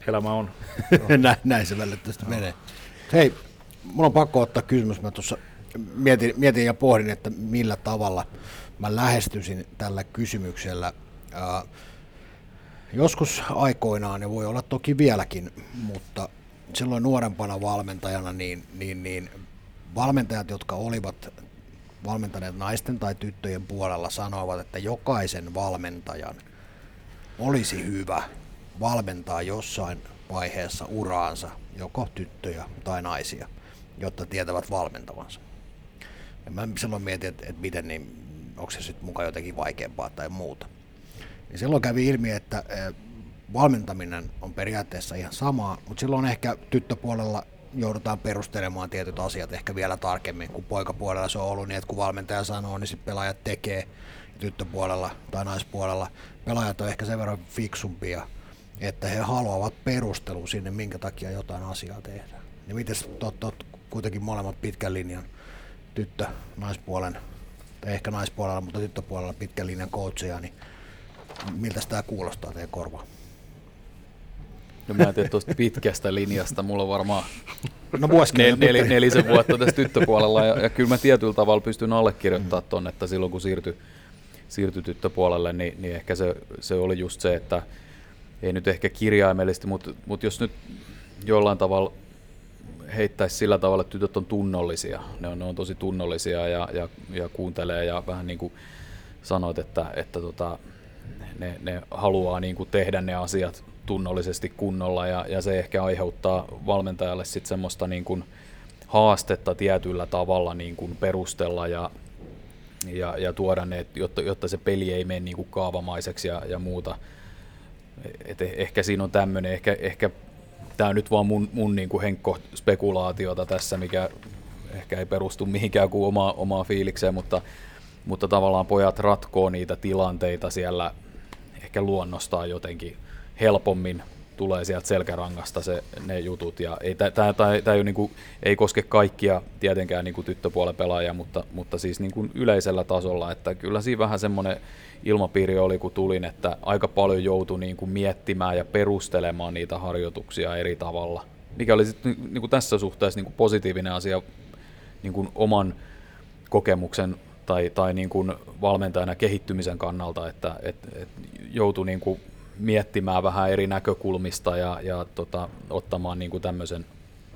elämä on. [laughs] näin, näin se välillä tästä menee. Hei, mulla on pakko ottaa kysymys. Mä tuossa mietin, mietin ja pohdin, että millä tavalla mä lähestyisin tällä kysymyksellä. Ää, joskus aikoinaan, ja voi olla toki vieläkin, mutta silloin nuorempana valmentajana, niin, niin, niin valmentajat, jotka olivat valmentaneet naisten tai tyttöjen puolella, sanoivat, että jokaisen valmentajan olisi hyvä valmentaa jossain vaiheessa uraansa joko tyttöjä tai naisia, jotta tietävät valmentavansa. Ja mä silloin mietin, että, että miten, niin onko se sitten mukaan jotenkin vaikeampaa tai muuta. Niin silloin kävi ilmi, että eh, valmentaminen on periaatteessa ihan samaa, mutta silloin ehkä tyttöpuolella joudutaan perustelemaan tietyt asiat ehkä vielä tarkemmin, kun poikapuolella se on ollut niin, että kun valmentaja sanoo, niin sitten pelaajat tekee, tyttöpuolella tai naispuolella pelaajat on ehkä sen verran fiksumpia, että he haluavat perustelun sinne, minkä takia jotain asiaa tehdään. Niin miten tot, tot, kuitenkin molemmat pitkän linjan tyttö, naispuolen, tai ehkä naispuolella, mutta tyttöpuolella pitkän linjan coacheja, niin miltä tämä kuulostaa teidän korvaan? No mä en tiedä tuosta pitkästä linjasta, mulla on varmaan No nel, nel, nelisen vuotta tässä tyttöpuolella. Ja, ja kyllä mä tietyllä tavalla pystyn allekirjoittamaan ton, että silloin kun siirtyi, siirtyi tyttöpuolelle, niin, niin ehkä se, se oli just se, että ei nyt ehkä kirjaimellisesti, mutta, mutta jos nyt jollain tavalla heittäisi sillä tavalla, että tytöt on tunnollisia, ne on, ne on tosi tunnollisia ja, ja, ja kuuntelee ja vähän niin kuin sanoit, että, että tota, ne, ne haluaa niin kuin tehdä ne asiat tunnollisesti kunnolla ja, ja se ehkä aiheuttaa valmentajalle sitten semmoista niin kuin haastetta tietyllä tavalla niin kuin perustella ja, ja, ja tuoda ne, jotta, jotta se peli ei mene niin kuin kaavamaiseksi ja, ja muuta. Et eh- ehkä siinä on tämmöinen, ehkä, ehkä tämä on nyt vaan mun, mun niin kuin henkko spekulaatiota tässä, mikä ehkä ei perustu mihinkään kuin omaa, omaa fiilikseen, mutta, mutta tavallaan pojat ratkoo niitä tilanteita siellä ehkä luonnostaan jotenkin helpommin tulee sieltä selkärangasta se, ne jutut. Ja ei, tämä ei, niinku, ei koske kaikkia tietenkään niinku tyttöpuolen pelaajia, mutta, mutta siis niinku yleisellä tasolla, että kyllä siinä vähän semmoinen ilmapiiri oli, kun tulin, että aika paljon joutui niinku miettimään ja perustelemaan niitä harjoituksia eri tavalla. Mikä oli sitten niinku tässä suhteessa niinku positiivinen asia niinku oman kokemuksen tai, tai niin kuin valmentajana kehittymisen kannalta, että et, et joutui niin kuin miettimään vähän eri näkökulmista ja, ja tota, ottamaan niin kuin tämmöisen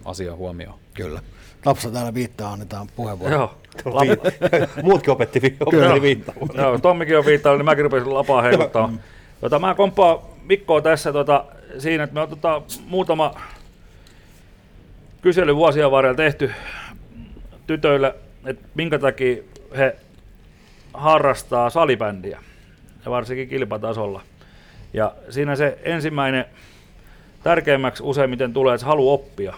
asian huomioon. Kyllä. Lapsa täällä viittaa, annetaan puheenvuoro. Joo. [laughs] Muutkin opetti, opetti viittaa. Joo, Tommikin on viittaa, niin mäkin rupesin lapaa heiluttamaan. Tota, mä komppaan Mikkoa tässä tota, siinä, että me on tota, muutama kysely vuosien varrella tehty tytöille, että minkä takia he harrastaa salibändiä, ja varsinkin kilpatasolla. Ja siinä se ensimmäinen tärkeimmäksi useimmiten tulee, että halu oppia.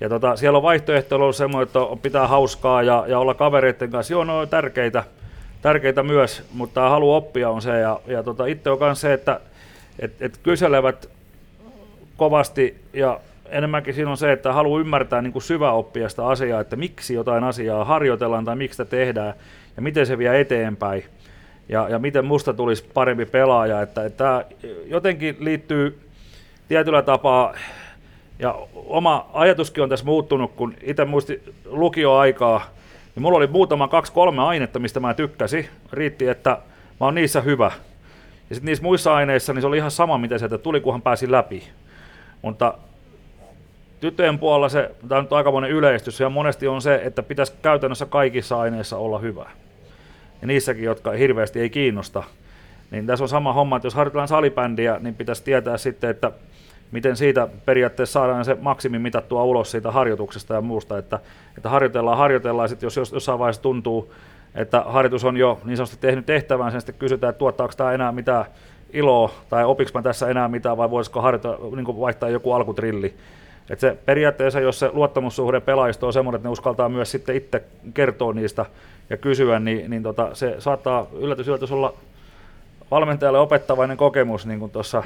Ja tota, siellä on vaihtoehto ollut semmoinen, että pitää hauskaa ja, ja olla kavereiden kanssa. Joo, ne on tärkeitä, tärkeitä myös, mutta halu oppia on se. Ja, ja tota, itse on myös se, että et, et kyselevät kovasti ja enemmänkin siinä on se, että haluaa ymmärtää niin kuin syväoppia sitä asiaa, että miksi jotain asiaa harjoitellaan tai miksi sitä tehdään ja miten se vie eteenpäin ja, ja miten musta tulisi parempi pelaaja. Että, että tämä jotenkin liittyy tietyllä tapaa, ja oma ajatuskin on tässä muuttunut, kun itse muisti lukioaikaa, niin mulla oli muutama kaksi-kolme ainetta, mistä mä tykkäsin. Riitti, että mä oon niissä hyvä. Ja sitten niissä muissa aineissa niin se oli ihan sama, mitä sieltä tuli, kunhan pääsi läpi. Mutta tyttöjen puolella se, tämä on nyt aikamoinen yleistys, ja monesti on se, että pitäisi käytännössä kaikissa aineissa olla hyvä ja niissäkin, jotka hirveästi ei kiinnosta. Niin tässä on sama homma, että jos harjoitellaan salibändiä, niin pitäisi tietää sitten, että miten siitä periaatteessa saadaan se maksimi mitattua ulos siitä harjoituksesta ja muusta, että, että harjoitellaan, harjoitellaan, sitten jos jossain vaiheessa tuntuu, että harjoitus on jo niin sanotusti tehnyt tehtävän, sen sitten kysytään, että tuottaako tämä enää mitään iloa, tai opiks mä tässä enää mitään, vai voisiko harjoitella, niin vaihtaa joku alkutrilli. Että se periaatteessa, jos se luottamussuhde pelaajista on semmoinen, että ne uskaltaa myös sitten itse kertoa niistä ja kysyä, niin, niin tota, se saattaa yllätys, yllätys olla valmentajalle opettavainen kokemus, niin kuin tuossa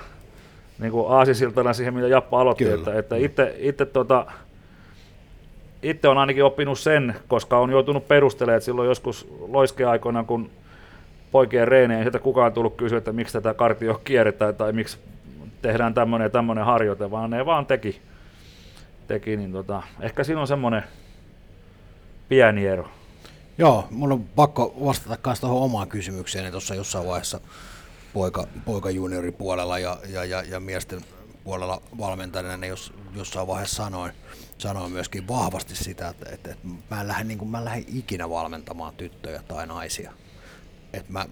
niin kuin aasisiltana siihen, mitä Jappa aloitti, Kyllä. että, että itse, itse, tota, itse on ainakin oppinut sen, koska on joutunut perustelemaan, että silloin joskus loiskeaikoina, kun poikien reeneen, ei sieltä kukaan tullut kysyä, että miksi tätä kartio kierretään tai miksi tehdään tämmöinen ja tämmöinen harjoite, vaan ne vaan teki. Teki niin tota, ehkä siinä on semmoinen pieni ero. Joo, mun on pakko vastata myös tuohon omaan kysymykseen, tuossa jossain vaiheessa poika, poika junioripuolella ja, ja, ja, ja miesten puolella valmentajana, niin jos, jossain vaiheessa sanoin, sanoin myöskin vahvasti sitä, että, että, että mä, en lähde, niin kuin, mä en lähde ikinä valmentamaan tyttöjä tai naisia. Että mä,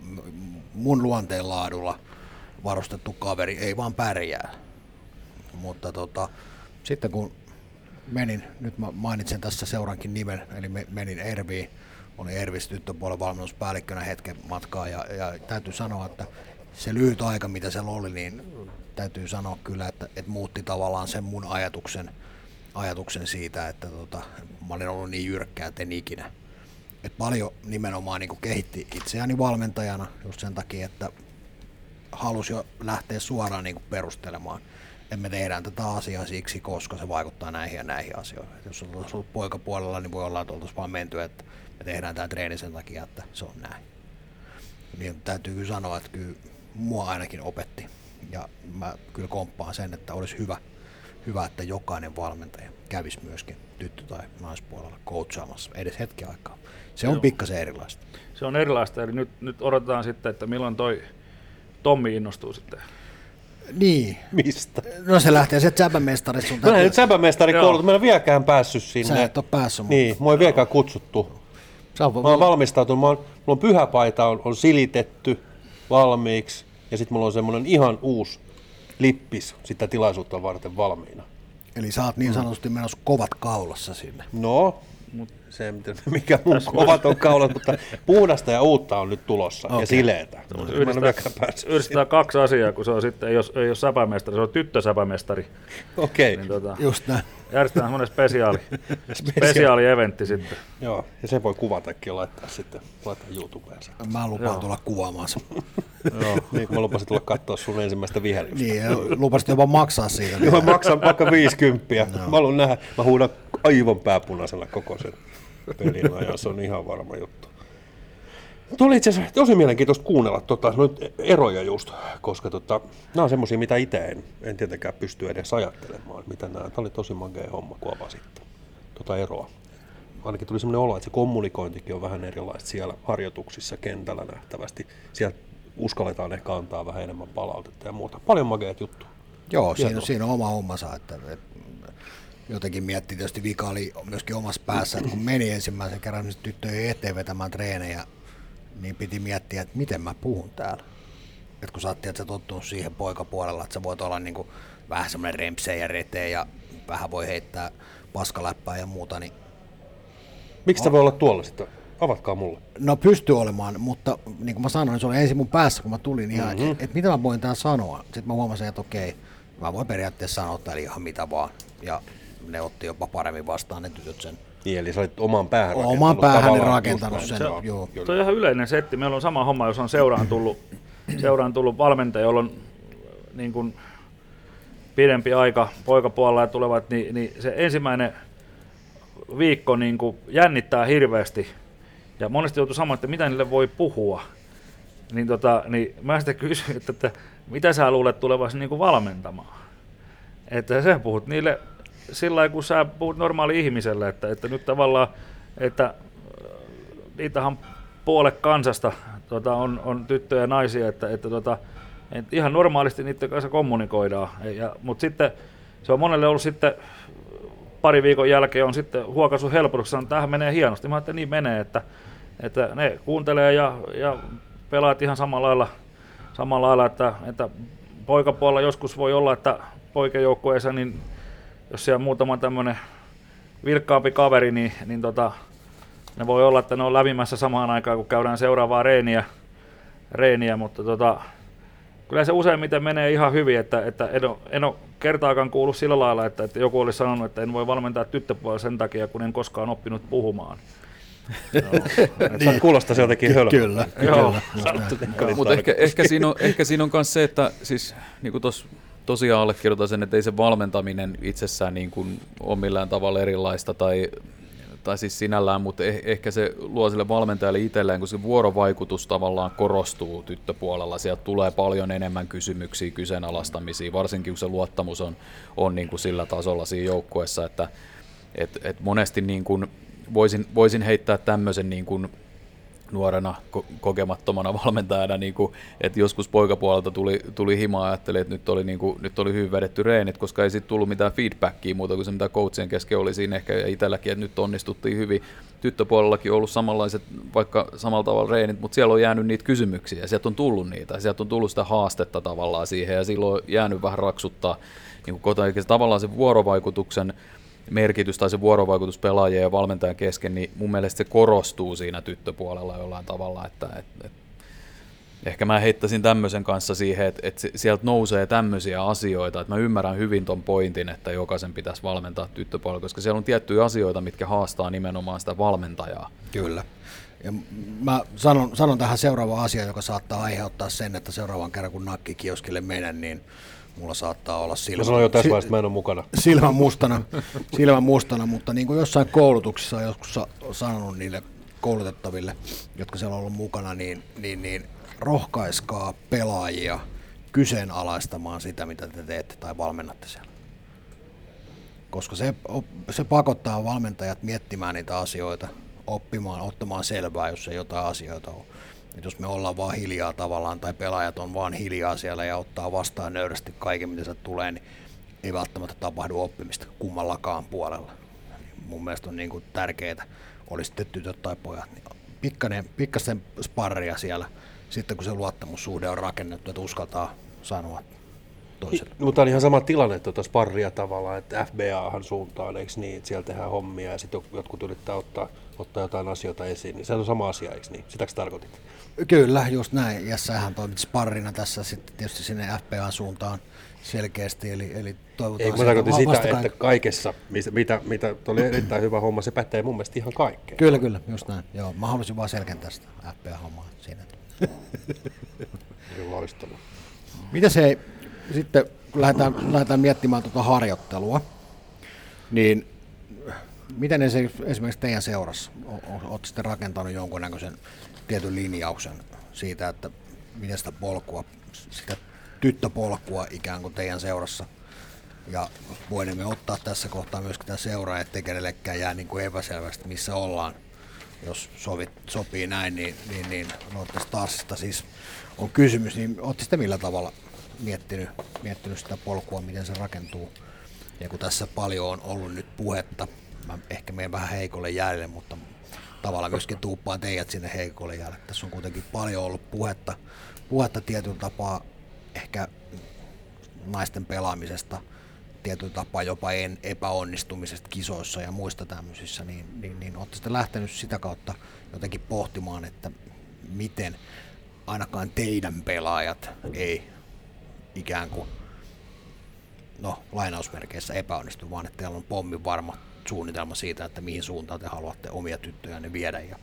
mun luonteen laadulla varustettu kaveri ei vaan pärjää. Mutta tota, sitten kun menin, nyt mä mainitsen tässä seurankin nimen, eli menin Erviin, oli Ervis tyttöpuolen valmennuspäällikkönä hetken matkaa ja, ja täytyy sanoa, että se lyhyt aika, mitä siellä oli, niin täytyy sanoa kyllä, että, että muutti tavallaan sen mun ajatuksen, ajatuksen siitä, että tota, mä olin ollut niin jyrkkää, että en ikinä. Et paljon nimenomaan niin kehitti itseäni valmentajana just sen takia, että halusi jo lähteä suoraan niin perustelemaan, että me tehdään tätä asiaa siksi, koska se vaikuttaa näihin ja näihin asioihin. Et jos olisi ollut poikapuolella, niin voi olla, että oltaisiin vaan menty, että me tehdään tämä treeni sen takia, että se on näin. Niin täytyy kyllä sanoa, että kyllä mua ainakin opetti. Ja mä kyllä komppaan sen, että olisi hyvä, hyvä että jokainen valmentaja kävisi myöskin tyttö- tai naispuolella coachaamassa edes hetki aikaa. Se on pikkasen erilaista. Se on erilaista, eli nyt, nyt odotetaan sitten, että milloin toi Tommi innostuu sitten niin. Mistä? No se lähtee sieltä säpämestarista. Mä en nyt säpämestari koulutus, mä en vieläkään päässyt sinne. Sä et ole päässyt. Niin, mua ei vieläkään kutsuttu. Sä on, mä oon valmistautunut, mä oon, mulla on pyhäpaita on, on silitetty valmiiksi ja sitten mulla on semmoinen ihan uusi lippis sitä tilaisuutta varten valmiina. Eli sä oot niin sanotusti menossa kovat kaulassa sinne. No, mut Se mikä mun kovat on kaulat, mutta puhdasta ja uutta on nyt tulossa okay. ja sileetä. Ole yhdistää, kaksi asiaa, kun se on sitten, ei ole, ei ole säpämestari, se on tyttösäpämestari. Okei, Niin tota, Just näin. järjestetään semmoinen spesiaali, [laughs] spesiaali-eventti sitten. joo, ja se voi kuvatakin ja laittaa sitten, laittaa YouTubeen sitten. Mä lupaan Joo. tulla kuvaamaan sen. Joo. [laughs] Niin kuin mä lupasin tulla katsoa sun ensimmäistä viheritystä. Niin, ja lupasit jopa maksaa siitä. Joo, mä maksan vaikka 50. Mä haluan nähdä, mä huudan aivan pääpunaisella koko sen pelin ajan, se on ihan varma juttu. Tuo oli itse asiassa tosi mielenkiintoista kuunnella tota, noita eroja just, koska tota, nämä on semmoisia, mitä itse en, en tietenkään pysty edes ajattelemaan, mitä nämä, tämä oli tosi makea homma, kun avasit tota eroa. Ainakin tuli semmoinen olo, että se kommunikointikin on vähän erilaista siellä harjoituksissa kentällä nähtävästi. Siellä uskalletaan ehkä antaa vähän enemmän palautetta ja muuta. Paljon makeat juttu. Joo, siinä, siinä on oma hommansa. Että, että jotenkin miettii, tietysti vika oli myöskin omassa päässä, että kun meni ensimmäisen kerran niin tyttöjen eteen vetämään treenejä, niin piti miettiä, että miten mä puhun täällä. Että kun sä oot tiedätkö, tottunut siihen poikapuolella, että sä voit olla niin kuin vähän semmoinen rempseen ja reteen ja vähän voi heittää paskaläppää ja muuta, niin Miksi sä voi olla tuolla sitten? Avatkaa mulle. No pystyy olemaan, mutta niin kuin mä sanoin, se oli ensin mun päässä, kun mä tulin ihan, mm-hmm. että et, mitä mä voin tää sanoa. Sitten mä huomasin, että okei, mä voin periaatteessa sanoa täällä ihan mitä vaan. Ja ne otti jopa paremmin vastaan ne tytöt sen. Niin, eli sä olit oman päähän Oman päähän rakentanut sen, näin. joo. joo. Se on ihan yleinen setti. Meillä on sama homma, jos on seuraan tullut, [clears throat] seuraan tullut valmentaja, jolla on niin kuin pidempi aika poikapuolella ja tulevat, niin, niin se ensimmäinen viikko niin kuin jännittää hirveästi. Ja monesti joutuu sanomaan, että mitä niille voi puhua. Niin, tota, niin mä sitten kysyin, että, että mitä sä luulet tulevasi niin kuin valmentamaan. Että sä puhut niille sillä kun sä puhut normaali ihmiselle, että, että nyt tavallaan, että äh, niitähän puolet kansasta tota, on, on tyttöjä ja naisia, että, että, tota, että ihan normaalisti niiden kanssa kommunikoidaan. Ja, mutta sitten se on monelle ollut sitten pari viikon jälkeen on sitten huokaisu helpotuksessa, että tämähän menee hienosti. Mä että niin menee, että, että ne kuuntelee ja, ja pelaat ihan samalla lailla, samalla lailla että, että poikapuolella joskus voi olla, että poikajoukkueessa, niin jos siellä on muutama tämmöinen vilkkaampi kaveri, niin, niin tota, ne voi olla, että ne on lävimässä samaan aikaan, kun käydään seuraavaa reeniä, reeniä mutta tota, kyllä se useimmiten menee ihan hyvin, että, että en, ole, en ole kertaakaan kuullut sillä lailla, että, että joku olisi sanonut, että en voi valmentaa tyttöpuolella sen takia, kun en koskaan oppinut puhumaan. [laughs] Niin. Kuulostaa se jotenkin hölmöltä. Kyllä, Joo. kyllä. Mutta ehkä, ehkä, siinä on, ehkä siinä on myös se, että siis, niin kuin tos, tosiaan allekirjoitan sen, että ei se valmentaminen itsessään niin kuin ole millään tavalla erilaista tai, tai siis sinällään, mutta eh, ehkä se luo sille valmentajalle itselleen, kun se vuorovaikutus tavallaan korostuu tyttöpuolella. Sieltä tulee paljon enemmän kysymyksiä, kyseenalaistamisia, varsinkin kun se luottamus on, on niin kuin sillä tasolla siinä joukkueessa, että et, et monesti niin kuin voisin, voisin heittää tämmöisen niin kuin nuorena ko- kokemattomana [laughs] valmentajana, niin kuin, että joskus poikapuolelta tuli, tuli himaa ja ajattelin, että nyt oli, niin kuin, nyt oli hyvin vedetty reenit, koska ei sitten tullut mitään feedbackia muuta kuin se, mitä coachien kesken oli siinä ehkä ja itselläkin, että nyt onnistuttiin hyvin. Tyttöpuolellakin on ollut samanlaiset, vaikka samalla tavalla reenit, mutta siellä on jäänyt niitä kysymyksiä sieltä on tullut niitä sieltä on tullut sitä haastetta tavallaan siihen ja silloin on jäänyt vähän raksuttaa niin kuin tavallaan se vuorovaikutuksen merkitys tai se vuorovaikutus pelaajien ja valmentajan kesken, niin mun mielestä se korostuu siinä tyttöpuolella jollain tavalla, että et, et, ehkä mä heittäisin tämmöisen kanssa siihen, että, että sieltä nousee tämmöisiä asioita, että mä ymmärrän hyvin ton pointin, että jokaisen pitäisi valmentaa tyttöpuolella, koska siellä on tiettyjä asioita, mitkä haastaa nimenomaan sitä valmentajaa. Kyllä. Ja mä sanon, sanon tähän seuraava asia, joka saattaa aiheuttaa sen, että seuraavan kerran kun nakki kioskille menen, niin mulla saattaa olla silmä, Mä sanoin jo tässä si- vaiheessa, mä en ole mukana. silmän mustana, silmän mustana, mutta niin kuin jossain koulutuksessa on joskus sa- sanonut niille koulutettaville, jotka siellä on ollut mukana, niin, niin, niin rohkaiskaa pelaajia kyseenalaistamaan sitä, mitä te teette tai valmennatte siellä. Koska se, se pakottaa valmentajat miettimään niitä asioita, oppimaan, ottamaan selvää, jos ei jotain asioita ole. Et jos me ollaan vaan hiljaa tavallaan, tai pelaajat on vaan hiljaa siellä ja ottaa vastaan nöyrästi kaiken, mitä se tulee, niin ei välttämättä tapahdu oppimista kummallakaan puolella. Mun mielestä on niin tärkeää, oli sitten tytöt tai pojat, niin pikkainen, pikkasen sparria siellä, sitten kun se luottamussuhde on rakennettu, että uskaltaa sanoa toiselle. Mutta on ihan sama tilanne tuota sparria tavallaan, että FBAhan suuntaan, eikö niin, että siellä tehdään hommia ja sitten jotkut yrittää ottaa, ottaa jotain asioita esiin, niin se on sama asia, eikö niin? Sitäkö tarkoitit? Kyllä, just näin. Ja sähän toimit sparrina tässä sitten tietysti sinne FBA-suuntaan selkeästi, eli, eli toivotaan Ei, mä tarkoitin sitä, vastakaik- että kaikessa, mitä, mitä, mitä oli erittäin hyvä homma, se pätee mun mielestä ihan kaikkeen. Kyllä, kyllä, just näin. Joo, mä halusin vaan selkentää sitä FBA-hommaa siinä. [laughs] Kyllä loistavaa. Mitä se sitten, kun lähdetään, lähdetään miettimään tuota harjoittelua, niin miten se esimerkiksi teidän seurassa, olette sitten rakentanut jonkunnäköisen tietyn linjauksen siitä, että miten sitä polkua, sitä tyttöpolkua ikään kuin teidän seurassa, ja voimme ottaa tässä kohtaa myöskin tämä seura, ettei kenellekään jää niin kuin epäselvästi, missä ollaan. Jos sovit, sopii näin, niin, niin, niin noita Starsista siis on kysymys, niin olette sitten millä tavalla miettinyt, miettinyt sitä polkua, miten se rakentuu? Ja kun tässä paljon on ollut nyt puhetta, mä ehkä menen vähän heikolle jäljelle, mutta tavallaan myöskin tuuppaan teidät sinne heikolle jäljelle. Tässä on kuitenkin paljon ollut puhetta, puhetta tietyllä tapaa ehkä naisten pelaamisesta, tietyllä tapaa jopa en, epäonnistumisesta kisoissa ja muista tämmöisissä, niin, niin, niin olette sitten lähtenyt sitä kautta jotenkin pohtimaan, että miten ainakaan teidän pelaajat ei ikään kuin, no lainausmerkeissä epäonnistu, vaan että teillä on pommin varma suunnitelma siitä, että mihin suuntaan te haluatte omia tyttöjänne viedä ja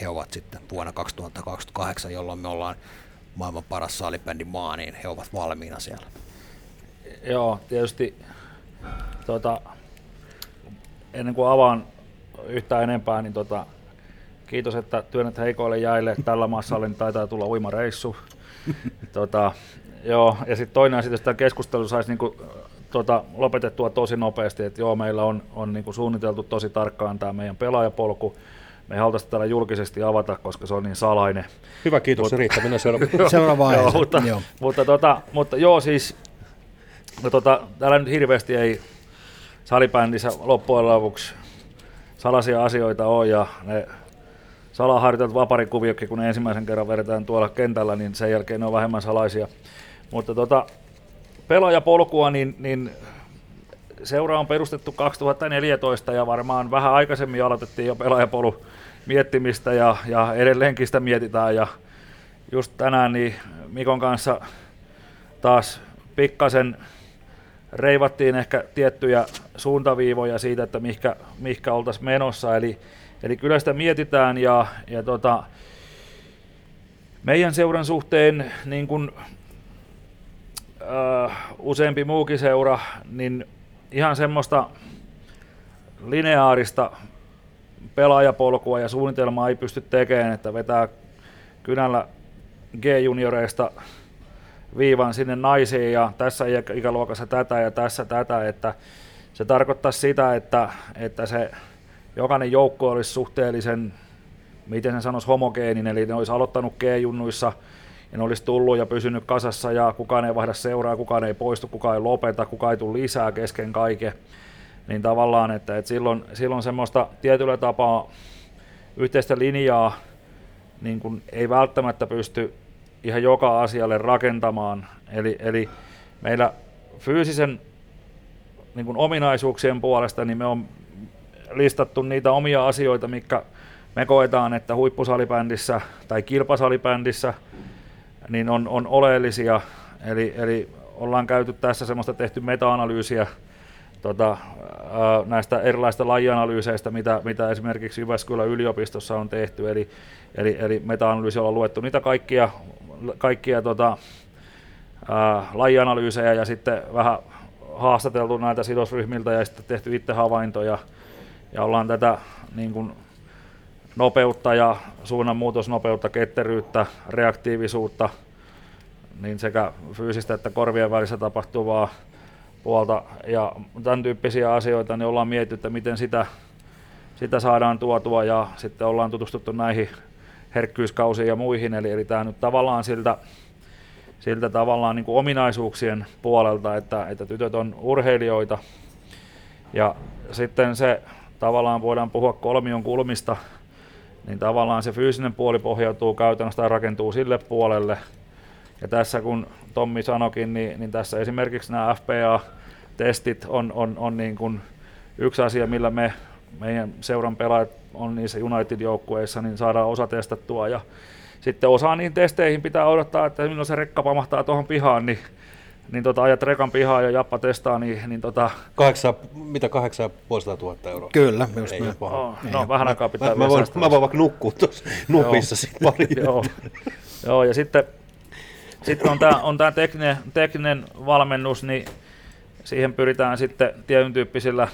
he ovat sitten vuonna 2028, jolloin me ollaan maailman paras salibändi maa, niin he ovat valmiina siellä. Joo, tietysti tota, ennen kuin avaan yhtään enempää, niin tota, kiitos, että työnnät heikoille jäille. Tällä massalla niin taitaa tulla uimareissu. [laughs] tota, joo, ja sitten toinen asia, että keskustelu saisi niinku, tota, lopetettua tosi nopeasti, että joo, meillä on, on niinku suunniteltu tosi tarkkaan tämä meidän pelaajapolku. Me ei haluta sitä täällä julkisesti avata, koska se on niin salainen. Hyvä, kiitos, se riittää. Mennään seuraavaan. Seuraava [laughs] joo, mutta, Joo. mutta, tota, mutta joo, siis no, tota, täällä nyt hirveästi ei salibändissä loppujen lopuksi salaisia asioita ole ja ne salaharjoitellut vaparikuviokin, kun ne ensimmäisen kerran vedetään tuolla kentällä, niin sen jälkeen ne on vähemmän salaisia. Mutta tota, pelaajapolkua, niin, niin seura on perustettu 2014 ja varmaan vähän aikaisemmin aloitettiin jo pelaajapolu miettimistä ja, ja edelleenkin sitä mietitään ja just tänään niin Mikon kanssa taas pikkasen reivattiin ehkä tiettyjä suuntaviivoja siitä, että mihkä, mihkä oltaisiin menossa. Eli, eli kyllä sitä mietitään ja, ja tota, meidän seuran suhteen niin kuin, useampi muukin seura, niin ihan semmoista lineaarista pelaajapolkua ja suunnitelmaa ei pysty tekemään, että vetää kynällä G-junioreista viivan sinne naisiin ja tässä ikäluokassa tätä ja tässä tätä, että se tarkoittaa sitä, että, että se jokainen joukko olisi suhteellisen, miten sen sanoisi, homogeeninen, eli ne olisi aloittanut G-junnuissa ne olisi tullut ja pysynyt kasassa ja kukaan ei vaihda seuraa, kukaan ei poistu, kukaan ei lopeta, kukaan ei tule lisää kesken kaiken. Niin tavallaan, että, että silloin, silloin semmoista tietyllä tapaa yhteistä linjaa niin kuin ei välttämättä pysty ihan joka asialle rakentamaan. Eli, eli meillä fyysisen niin kuin ominaisuuksien puolesta niin me on listattu niitä omia asioita, mitkä me koetaan, että huippusalibändissä tai kilpasalibändissä niin on, on oleellisia. Eli, eli ollaan käyty tässä semmoista tehty meta-analyysiä tota, näistä erilaisista lajianalyyseistä, mitä, mitä esimerkiksi Jyväskylän yliopistossa on tehty. Eli, eli, eli meta-analyysi on luettu niitä kaikkia, kaikkia tota, lajianalyysejä ja sitten vähän haastateltu näitä sidosryhmiltä ja sitten tehty itse havaintoja. Ja ollaan tätä niin kuin, nopeutta ja suunnanmuutosnopeutta, ketteryyttä, reaktiivisuutta, niin sekä fyysistä että korvien välissä tapahtuvaa puolta ja tämän tyyppisiä asioita, niin ollaan mietitty, että miten sitä, sitä saadaan tuotua ja sitten ollaan tutustuttu näihin herkkyyskausiin ja muihin, eli, eli tämä nyt tavallaan siltä, siltä tavallaan niin kuin ominaisuuksien puolelta, että, että tytöt on urheilijoita. Ja sitten se tavallaan voidaan puhua kolmion kulmista, niin tavallaan se fyysinen puoli pohjautuu käytännössä tai rakentuu sille puolelle, ja tässä kun Tommi sanokin, niin, niin tässä esimerkiksi nämä FPA-testit on, on, on niin kuin yksi asia, millä me, meidän seuran pelaajat on niissä United-joukkueissa, niin saadaan osa testattua. Ja sitten osa niin testeihin pitää odottaa, että milloin se rekka pamahtaa tuohon pihaan, niin niin tota, ajat rekan pihaa ja Jappa testaa, niin, niin tota... Kahdeksan, mitä kahdeksan tuhatta euroa? Kyllä, just ei näin. Oh, no, vähän aikaa pitää mä, mä, voin, mä voin vaikka nukkua tuossa [laughs] nupissa sitten pari. [laughs] Joo. Joo, ja sitten, sitten on tämä on tää tekninen, tekninen valmennus, niin siihen pyritään sitten tietyn tyyppisillä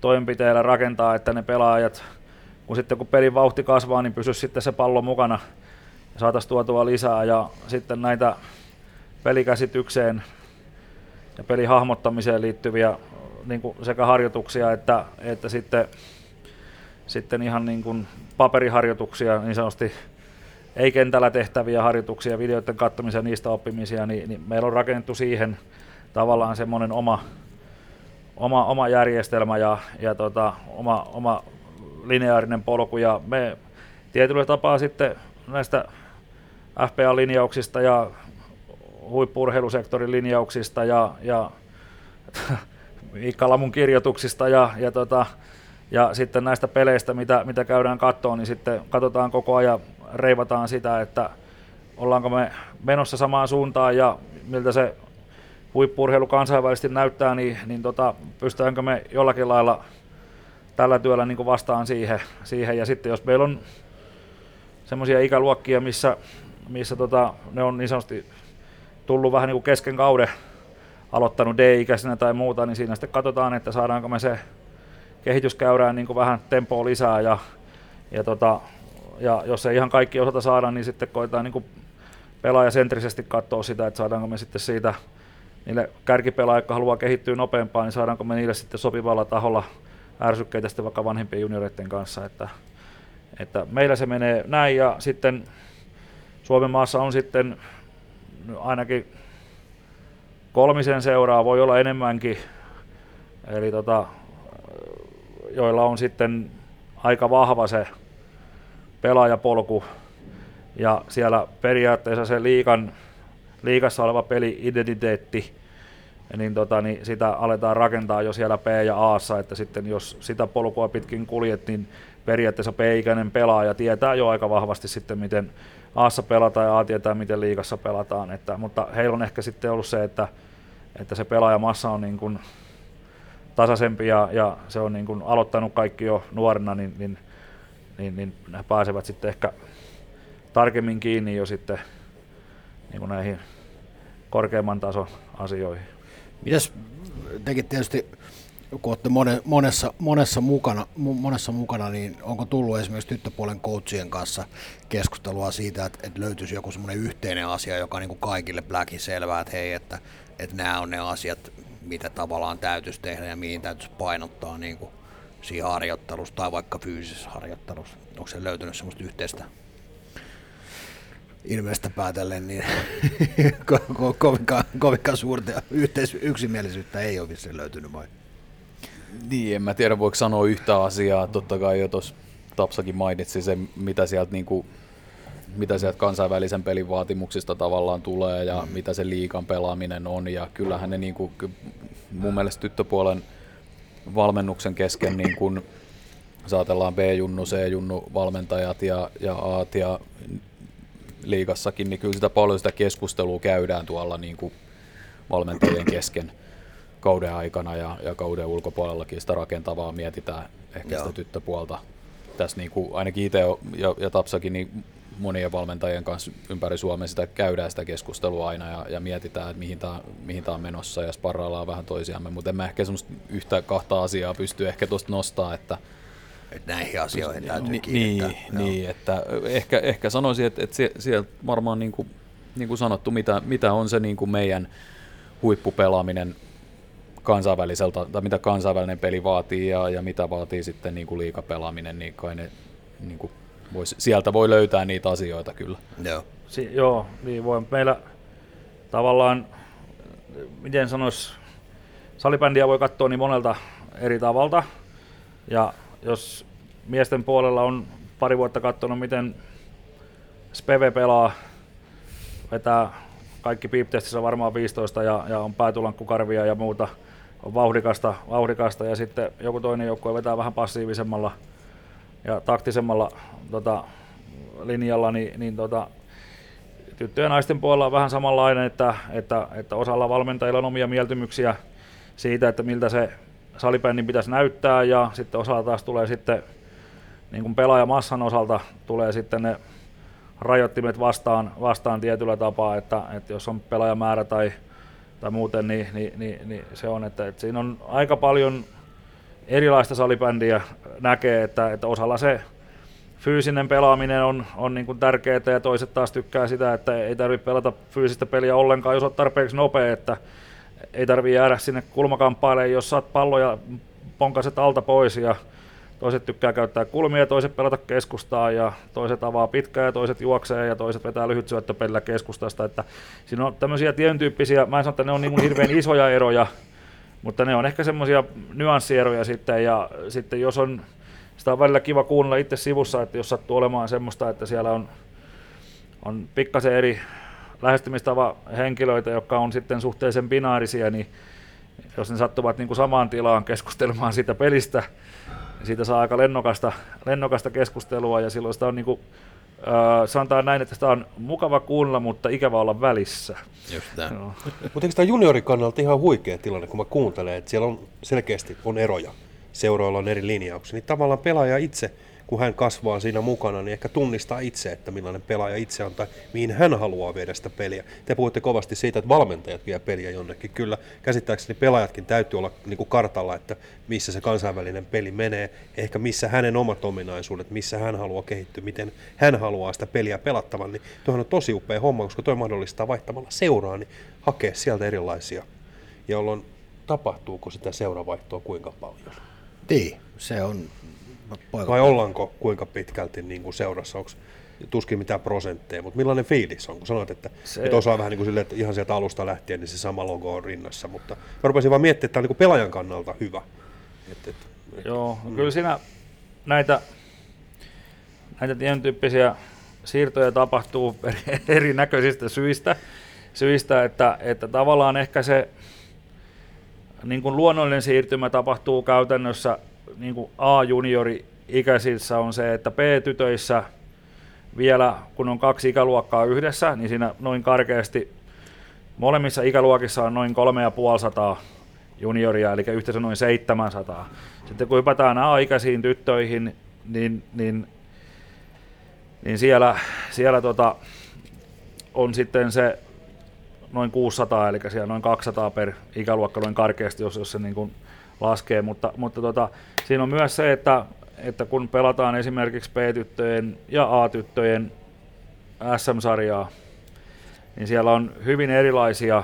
toimenpiteillä rakentaa, että ne pelaajat, kun sitten kun pelin vauhti kasvaa, niin pysyisi sitten se pallo mukana ja saataisiin tuotua lisää. Ja sitten näitä pelikäsitykseen ja pelihahmottamiseen liittyviä niin kuin sekä harjoituksia että, että sitten, sitten ihan niin kuin paperiharjoituksia, niin sanotusti ei kentällä tehtäviä harjoituksia, videoiden katsomisia, niistä oppimisia, niin, niin meillä on rakennettu siihen tavallaan semmoinen oma, oma, oma järjestelmä ja, ja tota, oma, oma lineaarinen polku. Ja me tietyllä tapaa sitten näistä FPA-linjauksista ja huippurheilusektorin linjauksista ja, ja [laughs] Miikka Lamun kirjoituksista ja, ja, tota, ja sitten näistä peleistä, mitä, mitä käydään kattoon, niin sitten katsotaan koko ajan, reivataan sitä, että ollaanko me menossa samaan suuntaan ja miltä se huippurheilu kansainvälisesti näyttää, niin, niin tota, pystytäänkö me jollakin lailla tällä työllä niin vastaan siihen, siihen. Ja sitten jos meillä on semmoisia ikäluokkia, missä, missä tota, ne on niin sanotusti tullut vähän niin kuin kesken kauden aloittanut D-ikäisenä tai muuta, niin siinä sitten katsotaan, että saadaanko me se kehitys käydään niin kuin vähän tempoa lisää ja, ja, tota, ja jos ei ihan kaikki osata saada, niin sitten koetaan niin kuin pelaajasentrisesti katsoa sitä, että saadaanko me sitten siitä niille kärkipelaajille, jotka haluaa kehittyä nopeampaan, niin saadaanko me niille sitten sopivalla taholla ärsykkeitä sitten vaikka vanhempien junioreiden kanssa, että, että meillä se menee näin. Ja sitten Suomen maassa on sitten ainakin kolmisen seuraa, voi olla enemmänkin, eli tota, joilla on sitten aika vahva se pelaajapolku. Ja siellä periaatteessa se liikan, liikassa oleva peli-identiteetti, niin, tota, niin sitä aletaan rakentaa jo siellä P- ja A, että sitten jos sitä polkua pitkin kuljet, niin periaatteessa P-ikäinen pelaaja tietää jo aika vahvasti sitten, miten Aassa pelataan ja A tietää, miten liikassa pelataan. Että, mutta heillä on ehkä sitten ollut se, että, että se pelaajamassa on niin kuin tasaisempi ja, ja se on niin kuin aloittanut kaikki jo nuorena, niin, niin, niin, niin ne pääsevät sitten ehkä tarkemmin kiinni jo sitten niin kuin näihin korkeamman tason asioihin. Mitäs tekin tietysti kun olette monessa, monessa, mukana, monessa mukana, niin onko tullut esimerkiksi tyttöpuolen coachien kanssa keskustelua siitä, että, että löytyisi joku semmoinen yhteinen asia, joka on niin kuin kaikille Blackin selvää, että hei, että, että nämä on ne asiat, mitä tavallaan täytyisi tehdä ja mihin täytyisi painottaa niin kuin siinä harjoittelussa tai vaikka fyysisessä harjoittelussa. Onko se löytynyt semmoista yhteistä ilmeistä päätellen, niin [laughs] ko- ko- kovinkaan, kovinkaan suurta yhteis- yksimielisyyttä ei ole vissiin löytynyt vai? Niin, en mä tiedä voiko sanoa yhtä asiaa. Totta kai jo tuossa Tapsakin mainitsi se, mitä sieltä, niinku, mitä sieltä kansainvälisen pelin vaatimuksista tavallaan tulee ja mm. mitä se liikan pelaaminen on. Ja kyllähän ne niinku, mun mielestä tyttöpuolen valmennuksen kesken niin kun saatellaan B-junnu, C-junnu valmentajat ja, ja A ja liigassakin, niin kyllä sitä paljon sitä keskustelua käydään tuolla niin kuin valmentajien kesken kauden aikana ja, ja kauden ulkopuolellakin sitä rakentavaa mietitään ehkä Joo. sitä tyttöpuolta. Tässä niin kuin ainakin itse ja, ja Tapsakin niin monien valmentajien kanssa ympäri Suomea sitä käydään sitä keskustelua aina ja, ja mietitään, että mihin tämä mihin on menossa ja sparraillaan vähän toisiamme, mutta en mä ehkä semmoista yhtä kahta asiaa pysty ehkä tuosta nostaa, että että näihin asioihin täytyy niin, kiinnittää. Niin, niin, että ehkä, ehkä sanoisin, että, että sieltä varmaan niin kuin, niin kuin sanottu, mitä, mitä on se niin kuin meidän huippupelaaminen kansainväliseltä, tai mitä kansainvälinen peli vaatii ja, ja mitä vaatii sitten niin kuin liikapelaaminen, niin kai ne niin kuin vois, sieltä voi löytää niitä asioita kyllä. Joo. Si- joo, niin voi. Meillä tavallaan, miten sanois, salibändiä voi katsoa niin monelta eri tavalta, ja jos miesten puolella on pari vuotta katsonut, miten Speve pelaa, vetää kaikki piiptestissä varmaan 15 ja, ja on päätulankkukarvia ja muuta, on vauhdikasta, vauhdikasta ja sitten joku toinen joukkue vetää vähän passiivisemmalla ja taktisemmalla tota, linjalla, niin, niin tota, tyttöjen ja naisten puolella on vähän samanlainen, että, että, että osalla valmentajilla on omia mieltymyksiä siitä, että miltä se salibändin pitäisi näyttää ja sitten osalla taas tulee sitten niin kuin pelaajamassan osalta tulee sitten ne rajoittimet vastaan, vastaan tietyllä tapaa, että, että jos on pelaajamäärä tai, tai muuten, niin, niin, niin, niin se on, että, että siinä on aika paljon erilaista salibändiä näkee, että, että osalla se fyysinen pelaaminen on, on niin kuin tärkeää ja toiset taas tykkää sitä, että ei tarvitse pelata fyysistä peliä ollenkaan, jos olet tarpeeksi nopea, että ei tarvitse jäädä sinne kulmakamppailemaan, jos saat palloja ponkaset alta pois ja toiset tykkää käyttää kulmia, toiset pelata keskustaa ja toiset avaa pitkää ja toiset juoksee ja toiset vetää lyhyt syöttöpelillä keskustasta. Että siinä on tämmöisiä tietyn tyyppisiä, mä en sano, että ne on niin hirveän isoja eroja, mutta ne on ehkä semmoisia nyanssieroja sitten ja sitten jos on, sitä on välillä kiva kuunnella itse sivussa, että jos sattuu olemaan semmoista, että siellä on, on pikkasen eri lähestymistava henkilöitä, jotka on sitten suhteellisen binaarisia, niin jos ne sattuvat niin kuin samaan tilaan keskustelemaan siitä pelistä, siitä saa aika lennokasta, lennokasta keskustelua ja silloin sitä on niin kuin, äh, sanotaan näin, että sitä on mukava kuunnella, mutta ikävä olla välissä. Just. No. Mutta eikö tämä juniorin kannalta ihan huikea tilanne, kun mä kuuntelen, että siellä on selkeästi on eroja, seuroilla on eri linjauksia, niin tavallaan pelaaja itse – kun hän kasvaa siinä mukana, niin ehkä tunnistaa itse, että millainen pelaaja itse on tai mihin hän haluaa viedä sitä peliä. Te puhutte kovasti siitä, että valmentajat vie peliä jonnekin. Kyllä käsittääkseni pelaajatkin täytyy olla niin kuin kartalla, että missä se kansainvälinen peli menee, ehkä missä hänen omat ominaisuudet, missä hän haluaa kehittyä, miten hän haluaa sitä peliä pelattavan. Niin tuohan on tosi upea homma, koska tuo mahdollistaa vaihtamalla seuraa, niin hakea sieltä erilaisia. Jolloin tapahtuuko sitä seuravaihtoa kuinka paljon? Niin, se on Poika. Vai ollaanko kuinka pitkälti niin kuin seurassa? Onko tuskin mitään prosentteja, mutta millainen fiilis on, kun sanoit, että, se... että osaa vähän niin kuin sille, että ihan sieltä alusta lähtien niin se sama logo on rinnassa, mutta mä rupesin vaan miettimään, että tämä on niin kuin pelaajan kannalta hyvä. Et, et, Joo, mm. kyllä siinä näitä, näitä tietyn tyyppisiä siirtoja tapahtuu [laughs] erinäköisistä syistä, syistä että, että tavallaan ehkä se niin kuin luonnollinen siirtymä tapahtuu käytännössä niin kuin A-juniori ikäisissä on se, että B-tytöissä vielä, kun on kaksi ikäluokkaa yhdessä, niin siinä noin karkeasti molemmissa ikäluokissa on noin 3500 junioria, eli yhteensä noin 700. Sitten kun hypätään A-ikäisiin tyttöihin, niin, niin, niin siellä, siellä tota, on sitten se noin 600, eli siellä noin 200 per ikäluokka noin karkeasti, jos, jos se niin kuin laskee, mutta, mutta tota, siinä on myös se, että, että kun pelataan esimerkiksi B-tyttöjen ja A-tyttöjen SM-sarjaa, niin siellä on hyvin erilaisia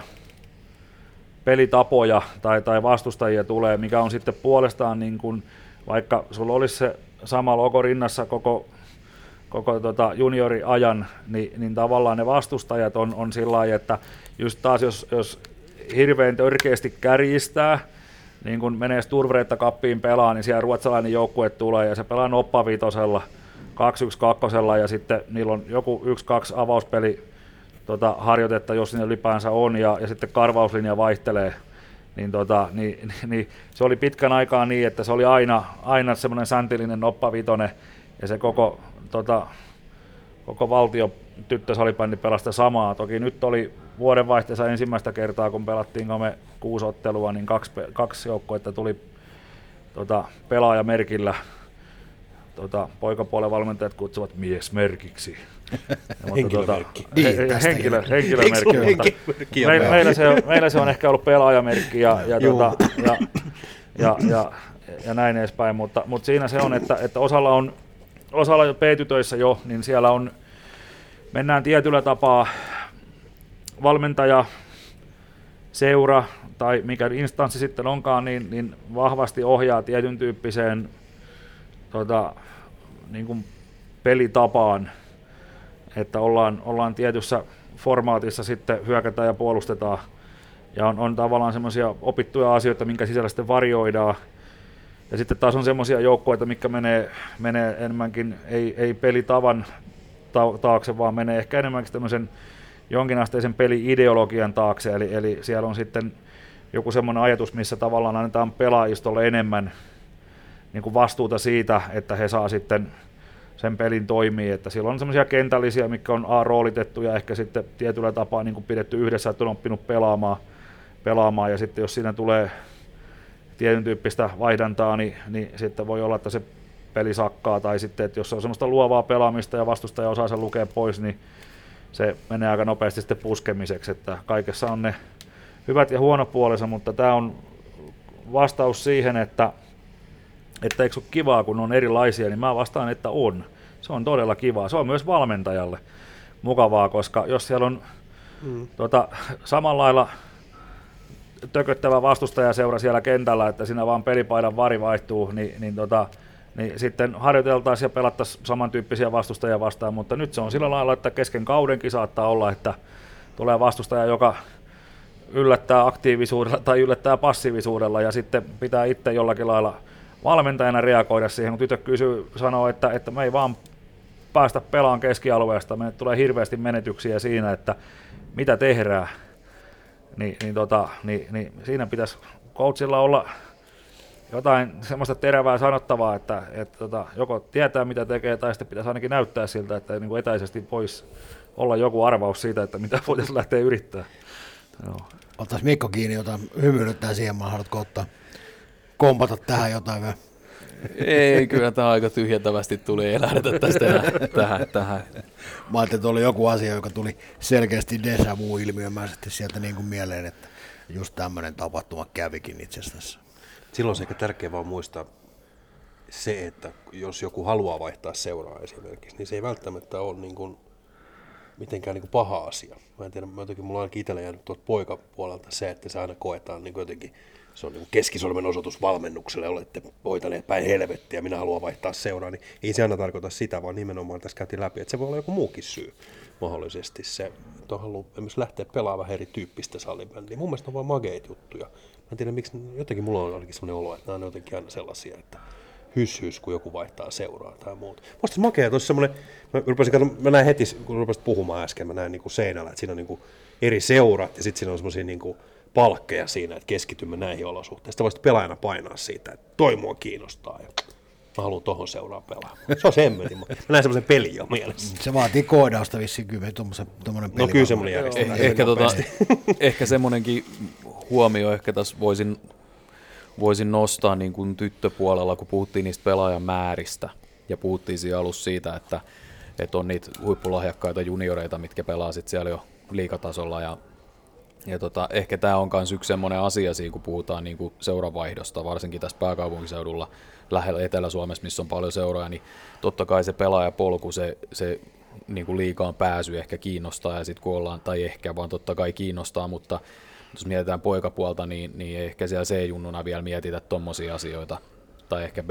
pelitapoja tai, tai vastustajia tulee, mikä on sitten puolestaan niin kuin, vaikka sulla olisi se sama logo rinnassa koko, koko tota junioriajan, niin, niin tavallaan ne vastustajat on, on sillä lailla, että just taas jos, jos hirveän törkeästi kärjistää, niin kun menee Sturvreetta kappiin pelaa, niin siellä ruotsalainen joukkue tulee ja se pelaa noppavitosella, 2-1-2 ja sitten niillä on joku 1-2 avauspeli tota, harjoitetta, jos sinne ylipäänsä on, ja, ja sitten karvauslinja vaihtelee, niin, tota, niin, niin, niin, se oli pitkän aikaa niin, että se oli aina, aina semmoinen säntillinen noppavitone, ja se koko, tota, koko valtio tyttösalibändi pelasta samaa. Toki nyt oli vuodenvaihteessa ensimmäistä kertaa, kun pelattiin me kuusi ottelua, niin kaksi, kaksi joukkoetta tuli tota, pelaajamerkillä. Tota, poikapuolen valmentajat kutsuvat miesmerkiksi. henkilömerkki. Tota, he, henkilö, henkilömerkki. mutta meillä, meillä, se on, meillä se on ehkä ollut pelaajamerkki ja, ja, tota, ja, ja, ja, ja näin edespäin, mutta, mutta siinä se on, että, että osalla on osalla jo P-tytöissä jo, niin siellä on, mennään tietyllä tapaa valmentaja, seura tai mikä instanssi sitten onkaan, niin, niin vahvasti ohjaa tietyn tyyppiseen tota, niin kuin pelitapaan, että ollaan, ollaan tietyssä formaatissa sitten hyökätään ja puolustetaan. Ja on, on tavallaan semmoisia opittuja asioita, minkä sisällä sitten varjoidaan. Ja sitten taas on semmoisia joukkoja, mikä menee, menee enemmänkin, ei, ei pelitavan taakse, vaan menee ehkä enemmänkin tämmöisen jonkinasteisen peli-ideologian taakse, eli, eli siellä on sitten joku semmoinen ajatus, missä tavallaan annetaan pelaajistolle enemmän niin kuin vastuuta siitä, että he saa sitten sen pelin toimii, että siellä on semmoisia kentällisiä, mikä on A roolitettu ja ehkä sitten tietyllä tapaa niin kuin pidetty yhdessä, että on oppinut pelaamaan, pelaamaan. Ja sitten jos siinä tulee tietyn tyyppistä vaihdantaa, niin, niin sitten voi olla, että se peli sakkaa, tai sitten, että jos on semmoista luovaa pelaamista ja vastustaja osaa sen lukea pois, niin se menee aika nopeasti sitten puskemiseksi, että kaikessa on ne hyvät ja huonopuolensa, mutta tämä on vastaus siihen, että, että eikö ole kivaa, kun on erilaisia, niin mä vastaan, että on. Se on todella kivaa. Se on myös valmentajalle mukavaa, koska jos siellä on mm. tota, samalla lailla tököttävä vastustajaseura siellä kentällä, että siinä vaan pelipaidan vari vaihtuu, niin, niin, tota, niin sitten harjoiteltaisiin ja pelattaisiin samantyyppisiä vastustajia vastaan, mutta nyt se on sillä lailla, että kesken kaudenkin saattaa olla, että tulee vastustaja, joka yllättää aktiivisuudella tai yllättää passiivisuudella ja sitten pitää itse jollakin lailla valmentajana reagoida siihen, kun tytö kysyy, sanoo, että, että me ei vaan päästä pelaan keskialueesta, me tulee hirveästi menetyksiä siinä, että mitä tehdään, niin, niin, tota, niin, niin siinä pitäisi coachilla olla jotain semmoista terävää sanottavaa, että, että tota, joko tietää mitä tekee tai sitten pitäisi ainakin näyttää siltä, että niin kuin etäisesti voisi olla joku arvaus siitä, että mitä [laughs] voitaisiin lähteä yrittämään. Joo. Ottaisi Mikko kiinni jotain hymyilyttää siihen, haluatko ottaa kompata tähän jotain vielä? Ei, kyllä tämä aika tyhjentävästi tuli, ei lähdetä tästä enää tähän. tähän. Mä ajattelin, että oli joku asia, joka tuli selkeästi deja vu-ilmiömäisesti sieltä niin kuin mieleen, että just tämmöinen tapahtuma kävikin itse asiassa. Silloin on ehkä tärkeää vaan muistaa se, että jos joku haluaa vaihtaa seuraa esimerkiksi, niin se ei välttämättä ole niin kuin mitenkään niin kuin paha asia. Mä en tiedä, mä mulla on ainakin itsellä jäänyt tuolta poikapuolelta se, että se aina koetaan niin kuin jotenkin, se on niin keskisolmen osoitus valmennukselle, olette voitaneet päin helvettiä, minä haluan vaihtaa seuraa, niin ei se aina tarkoita sitä, vaan nimenomaan tässä käytiin läpi, että se voi olla joku muukin syy mahdollisesti se, että on halunnut esimerkiksi lähteä pelaamaan vähän erityyppistä salibändiä. Mun mielestä on vaan mageita juttuja. Mä en tiedä, miksi, jotenkin mulla on ainakin sellainen olo, että nämä on jotenkin aina sellaisia, että hys, hys kun joku vaihtaa seuraa tai muuta. Musta makea, tuossa semmoinen, mä, rupesin, mä näin heti, kun rupesit puhumaan äsken, mä näin niin kuin seinällä, että siinä on niin kuin eri seurat ja sitten siinä on semmoisia niin kuin palkkeja siinä, että keskitymme näihin olosuhteisiin. Sitten voisit pelaajana painaa siitä, että toi mua kiinnostaa ja mä haluan tohon seuraa pelaa. Se on semmoinen. Mä näin semmoisen pelin jo mielessä. Se vaatii koodausta vissiin kyllä, tuommoinen peli. No kyllä semmoinen järjestelmä. Eh, ehkä, tota, [laughs] ehkä semmoinenkin huomio, ehkä tässä voisin voisin nostaa niin kuin tyttöpuolella, kun puhuttiin niistä pelaajan määristä ja puhuttiin siinä alussa siitä, että, että on niitä huippulahjakkaita junioreita, mitkä pelaa sitten siellä jo liikatasolla ja ja tota, ehkä tämä on myös yksi sellainen asia siinä, kun puhutaan niin kuin seuravaihdosta, varsinkin tässä pääkaupunkiseudulla lähellä Etelä-Suomessa, missä on paljon seuroja, niin totta kai se pelaajapolku, se, se niin kuin liikaan pääsy ehkä kiinnostaa, ja sitten kun ollaan, tai ehkä vaan totta kai kiinnostaa, mutta jos mietitään poikapuolta, niin, niin ehkä siellä C-junnuna vielä mietitä tuommoisia asioita, tai ehkä b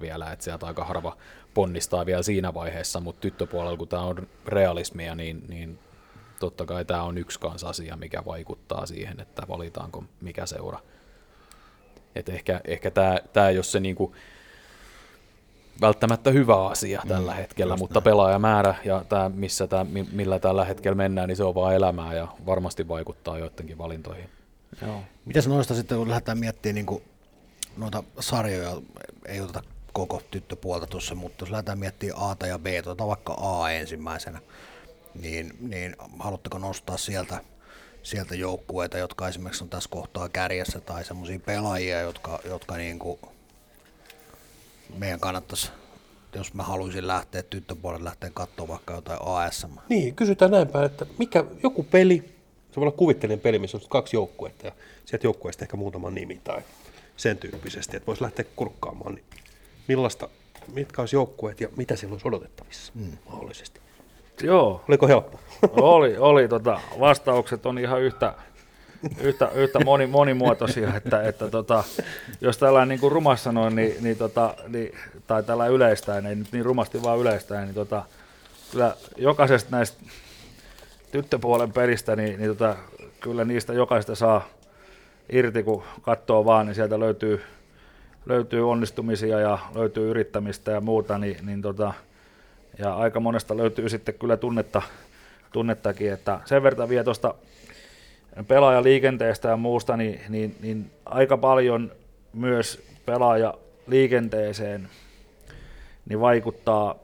vielä, että sieltä aika harva ponnistaa vielä siinä vaiheessa, mutta tyttöpuolella, kun tämä on realismia, niin, niin totta kai tämä on yksi kanssa asia, mikä vaikuttaa siihen, että valitaanko mikä seura. Et ehkä, ehkä tämä, tämä ole se niinku välttämättä hyvä asia mm, tällä hetkellä, mutta näin. pelaajamäärä ja tämä, missä tämä, millä tällä hetkellä mennään, niin se on vaan elämää ja varmasti vaikuttaa joidenkin valintoihin. Joo. Mitäs noista sitten, kun lähdetään miettimään niin noita sarjoja, ei oteta koko tyttöpuolta tuossa, mutta jos lähdetään miettimään A ja B, tuota vaikka A ensimmäisenä, niin, niin haluatteko nostaa sieltä, sieltä joukkueita, jotka esimerkiksi on tässä kohtaa kärjessä, tai semmoisia pelaajia, jotka, jotka niin kuin meidän kannattaisi, jos mä haluaisin lähteä tyttöpuolelle lähteä katsoa vaikka jotain ASM. Niin, kysytään näin päin, että mikä, joku peli, se voi olla kuvitteellinen peli, missä on kaksi joukkuetta ja sieltä joukkueesta ehkä muutama nimi tai sen tyyppisesti, että voisi lähteä kurkkaamaan, niin millaista, mitkä olisi joukkueet ja mitä siellä olisi odotettavissa mm. mahdollisesti? Joo. Oliko helppo? Oli, oli tota, vastaukset on ihan yhtä, yhtä, yhtä moni, monimuotoisia, että, että tota, jos tällä niin kuin rumassa sanoin, niin, niin, tota, niin, tai tällä yleistäen, ei nyt niin rumasti vaan yleistäen, niin tota, kyllä jokaisesta näistä tyttöpuolen pelistä, niin, niin tota, kyllä niistä jokaista saa irti, kun katsoo vaan, niin sieltä löytyy, löytyy onnistumisia ja löytyy yrittämistä ja muuta, niin, niin tota, ja aika monesta löytyy sitten kyllä tunnetta, tunnettakin, että sen verran vielä tuosta pelaajaliikenteestä ja muusta, niin, niin, niin aika paljon myös pelaajaliikenteeseen niin vaikuttaa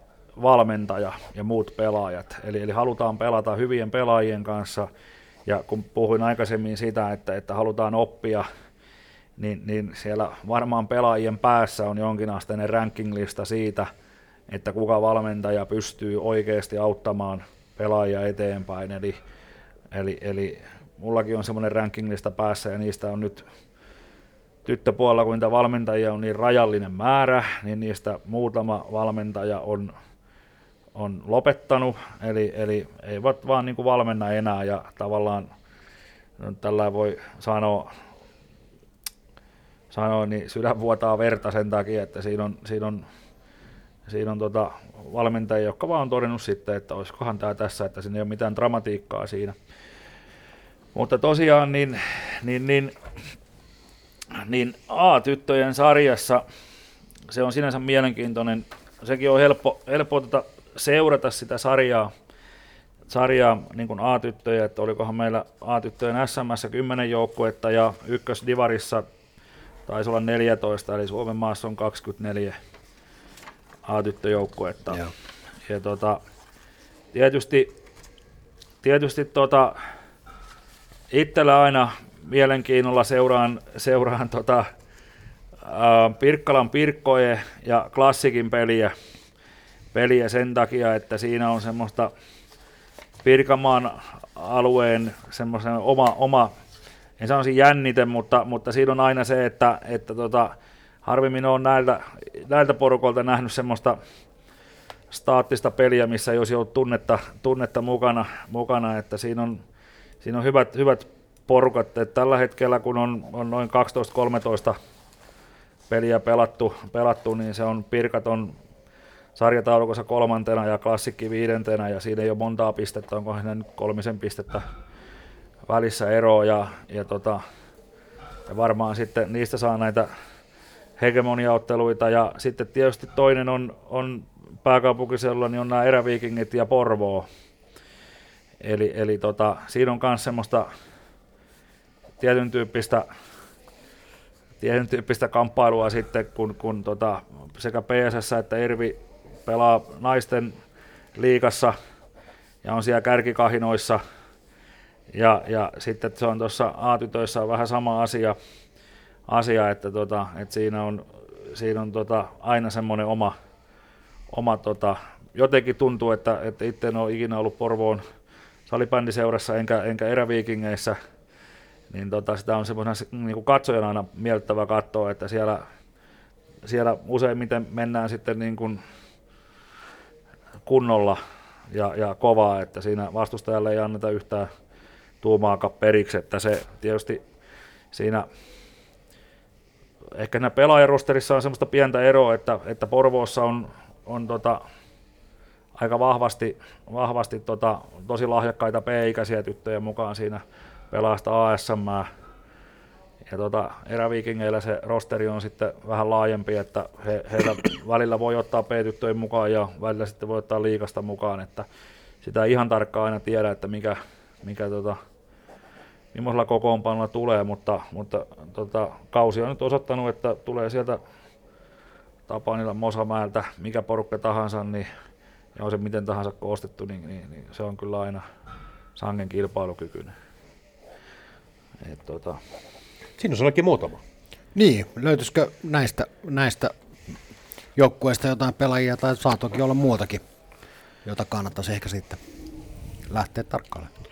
valmentaja ja muut pelaajat. Eli, eli halutaan pelata hyvien pelaajien kanssa, ja kun puhuin aikaisemmin sitä, että, että halutaan oppia, niin, niin siellä varmaan pelaajien päässä on jonkinasteinen rankinglista siitä, että kuka valmentaja pystyy oikeasti auttamaan pelaajia eteenpäin. Eli, eli, eli mullakin on semmoinen rankinglista päässä ja niistä on nyt tyttöpuolella, kun niitä valmentajia on niin rajallinen määrä, niin niistä muutama valmentaja on, on lopettanut, eli, eli eivät vaan niin kuin valmenna enää ja tavallaan no, tällä voi sanoa, sanoa, niin sydän vuotaa verta sen takia, että siinä on, siinä on, siinä on tota valmentajia, jotka vaan on todennut sitten, että olisikohan tämä tässä, että siinä ei ole mitään dramatiikkaa siinä. Mutta tosiaan niin, niin, niin, niin A-tyttöjen sarjassa se on sinänsä mielenkiintoinen. Sekin on helppo, helppo tota seurata sitä sarjaa, sarjaa niin kuin A-tyttöjä, että olikohan meillä A-tyttöjen SMS 10 joukkuetta ja ykkösdivarissa taisi olla 14, eli Suomen maassa on 24 A-tyttöjoukkuetta. Ja, ja tota, tietysti, tietysti tota, itsellä aina mielenkiinnolla seuraan, seuraan tota, ää, Pirkkalan Pirkkoje ja Klassikin peliä, peliä sen takia, että siinä on semmoista Pirkamaan alueen semmoisen oma, oma en sanoisi jännite, mutta, mutta siinä on aina se, että, että tota, harvemmin on näiltä, näiltä porukolta nähnyt semmoista staattista peliä, missä ei olisi ollut tunnetta, tunnetta mukana, mukana, että siinä on, siinä on hyvät, hyvät porukat. että tällä hetkellä, kun on, on noin 12-13 peliä pelattu, pelattu, niin se on Pirkat on sarjataulukossa kolmantena ja klassikki viidentenä ja siinä ei ole montaa pistettä, onko siinä nyt kolmisen pistettä välissä eroa ja, ja, tota, ja varmaan sitten niistä saa näitä hegemoniaotteluita ja sitten tietysti toinen on, on pääkaupunkiseudulla, niin on nämä eräviikingit ja Porvoo. Eli, eli tota, siinä on myös semmoista tietyn tyyppistä, tietyn tyyppistä kamppailua sitten, kun, kun tota, sekä PSS että Irvi pelaa naisten liikassa ja on siellä kärkikahinoissa. Ja, ja sitten se on tuossa A-tytöissä vähän sama asia, asia että, tota, että siinä on, siinä on tota, aina semmoinen oma, oma tota, jotenkin tuntuu, että, että itse en ole ikinä ollut Porvoon salibändiseurassa enkä, enkä eräviikingeissä, niin tota, sitä on semmoinen niin katsojana aina miellyttävä katsoa, että siellä, siellä useimmiten mennään sitten niin kuin kunnolla ja, ja kovaa, että siinä vastustajalle ei anneta yhtään tuumaakaan periksi, että se tietysti siinä ehkä siinä pelaajarosterissa on semmoista pientä eroa, että, että Porvoossa on, on tota, aika vahvasti, vahvasti tota, tosi lahjakkaita P-ikäisiä tyttöjä mukaan siinä pelaasta ASM. Ja tota, eräviikingeillä se rosteri on sitten vähän laajempi, että he, heillä välillä voi ottaa P-tyttöjen mukaan ja välillä sitten voi ottaa liikasta mukaan, että sitä ei ihan tarkkaan aina tiedä, että mikä, mikä tota, millaisella kokoonpanolla tulee, mutta, mutta tota, kausi on nyt osoittanut, että tulee sieltä Tapanilla Mosamäeltä, mikä porukka tahansa, niin, ja on se miten tahansa koostettu, niin, niin, niin se on kyllä aina sangen kilpailukykyinen. Et, tota... Siinä on ainakin muutama. Niin, löytyisikö näistä, näistä joukkueista jotain pelaajia, tai saa toki olla muutakin, jota kannattaisi ehkä sitten lähteä tarkkailemaan.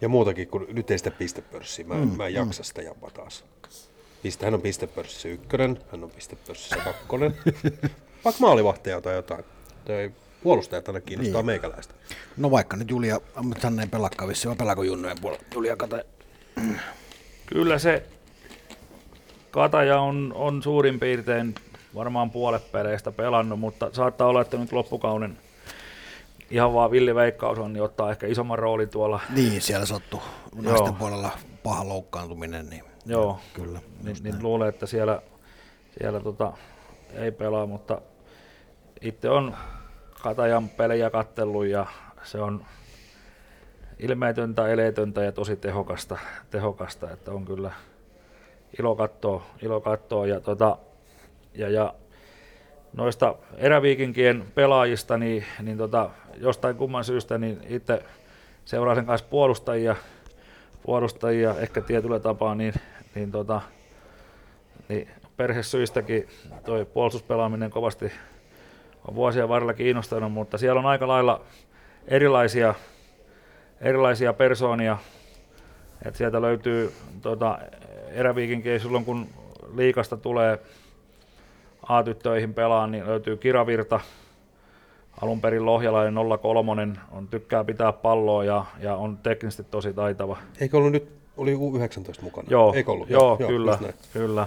Ja muutakin, kun nyt ei sitä pistepörssiä. Mä, mm, mä en jaksa mm. sitä japa taas. Piste, hän on pistepörssissä ykkönen, hän on pistepörssissä kakkonen. [laughs] Vaikka maalivahteja tai jotain. Tai puolustajat aina kiinnostaa niin. meikäläistä. No vaikka nyt Julia, mutta hän ei pelaakaan vissiin, vai pelaako Junnojen puolella? Julia Kata. Kyllä se Kataja on, on suurin piirtein varmaan puolet peleistä pelannut, mutta saattaa olla, että nyt loppukauden ihan vaan villiveikkaus on, niin ottaa ehkä isomman roolin tuolla. Niin, siellä sattuu naisten Joo. puolella paha loukkaantuminen. Niin Joo, kyllä. Niin, niin luulen, että siellä, siellä tota, ei pelaa, mutta itse on Katajan pelejä kattellut ja se on, ilmeetöntä, eleetöntä ja tosi tehokasta, tehokasta että on kyllä ilo katsoa, ilo katsoa. Ja, tota, ja, ja noista eräviikinkien pelaajista, niin, niin tota, jostain kumman syystä niin itse seuraan sen kanssa puolustajia, puolustajia ehkä tietyllä tapaa, niin, niin, tota, niin perhesyistäkin toi puolustuspelaaminen kovasti on vuosien varrella kiinnostanut, mutta siellä on aika lailla erilaisia, erilaisia persoonia, että sieltä löytyy tota, eräviikinkin silloin kun liikasta tulee A-tyttöihin pelaan, niin löytyy Kiravirta, alun perin lohjalainen 03, on tykkää pitää palloa ja, ja on teknisesti tosi taitava. Eikö ollut nyt, oli U19 mukana? Joo, Eikö ollut? joo, joo kyllä, kyllä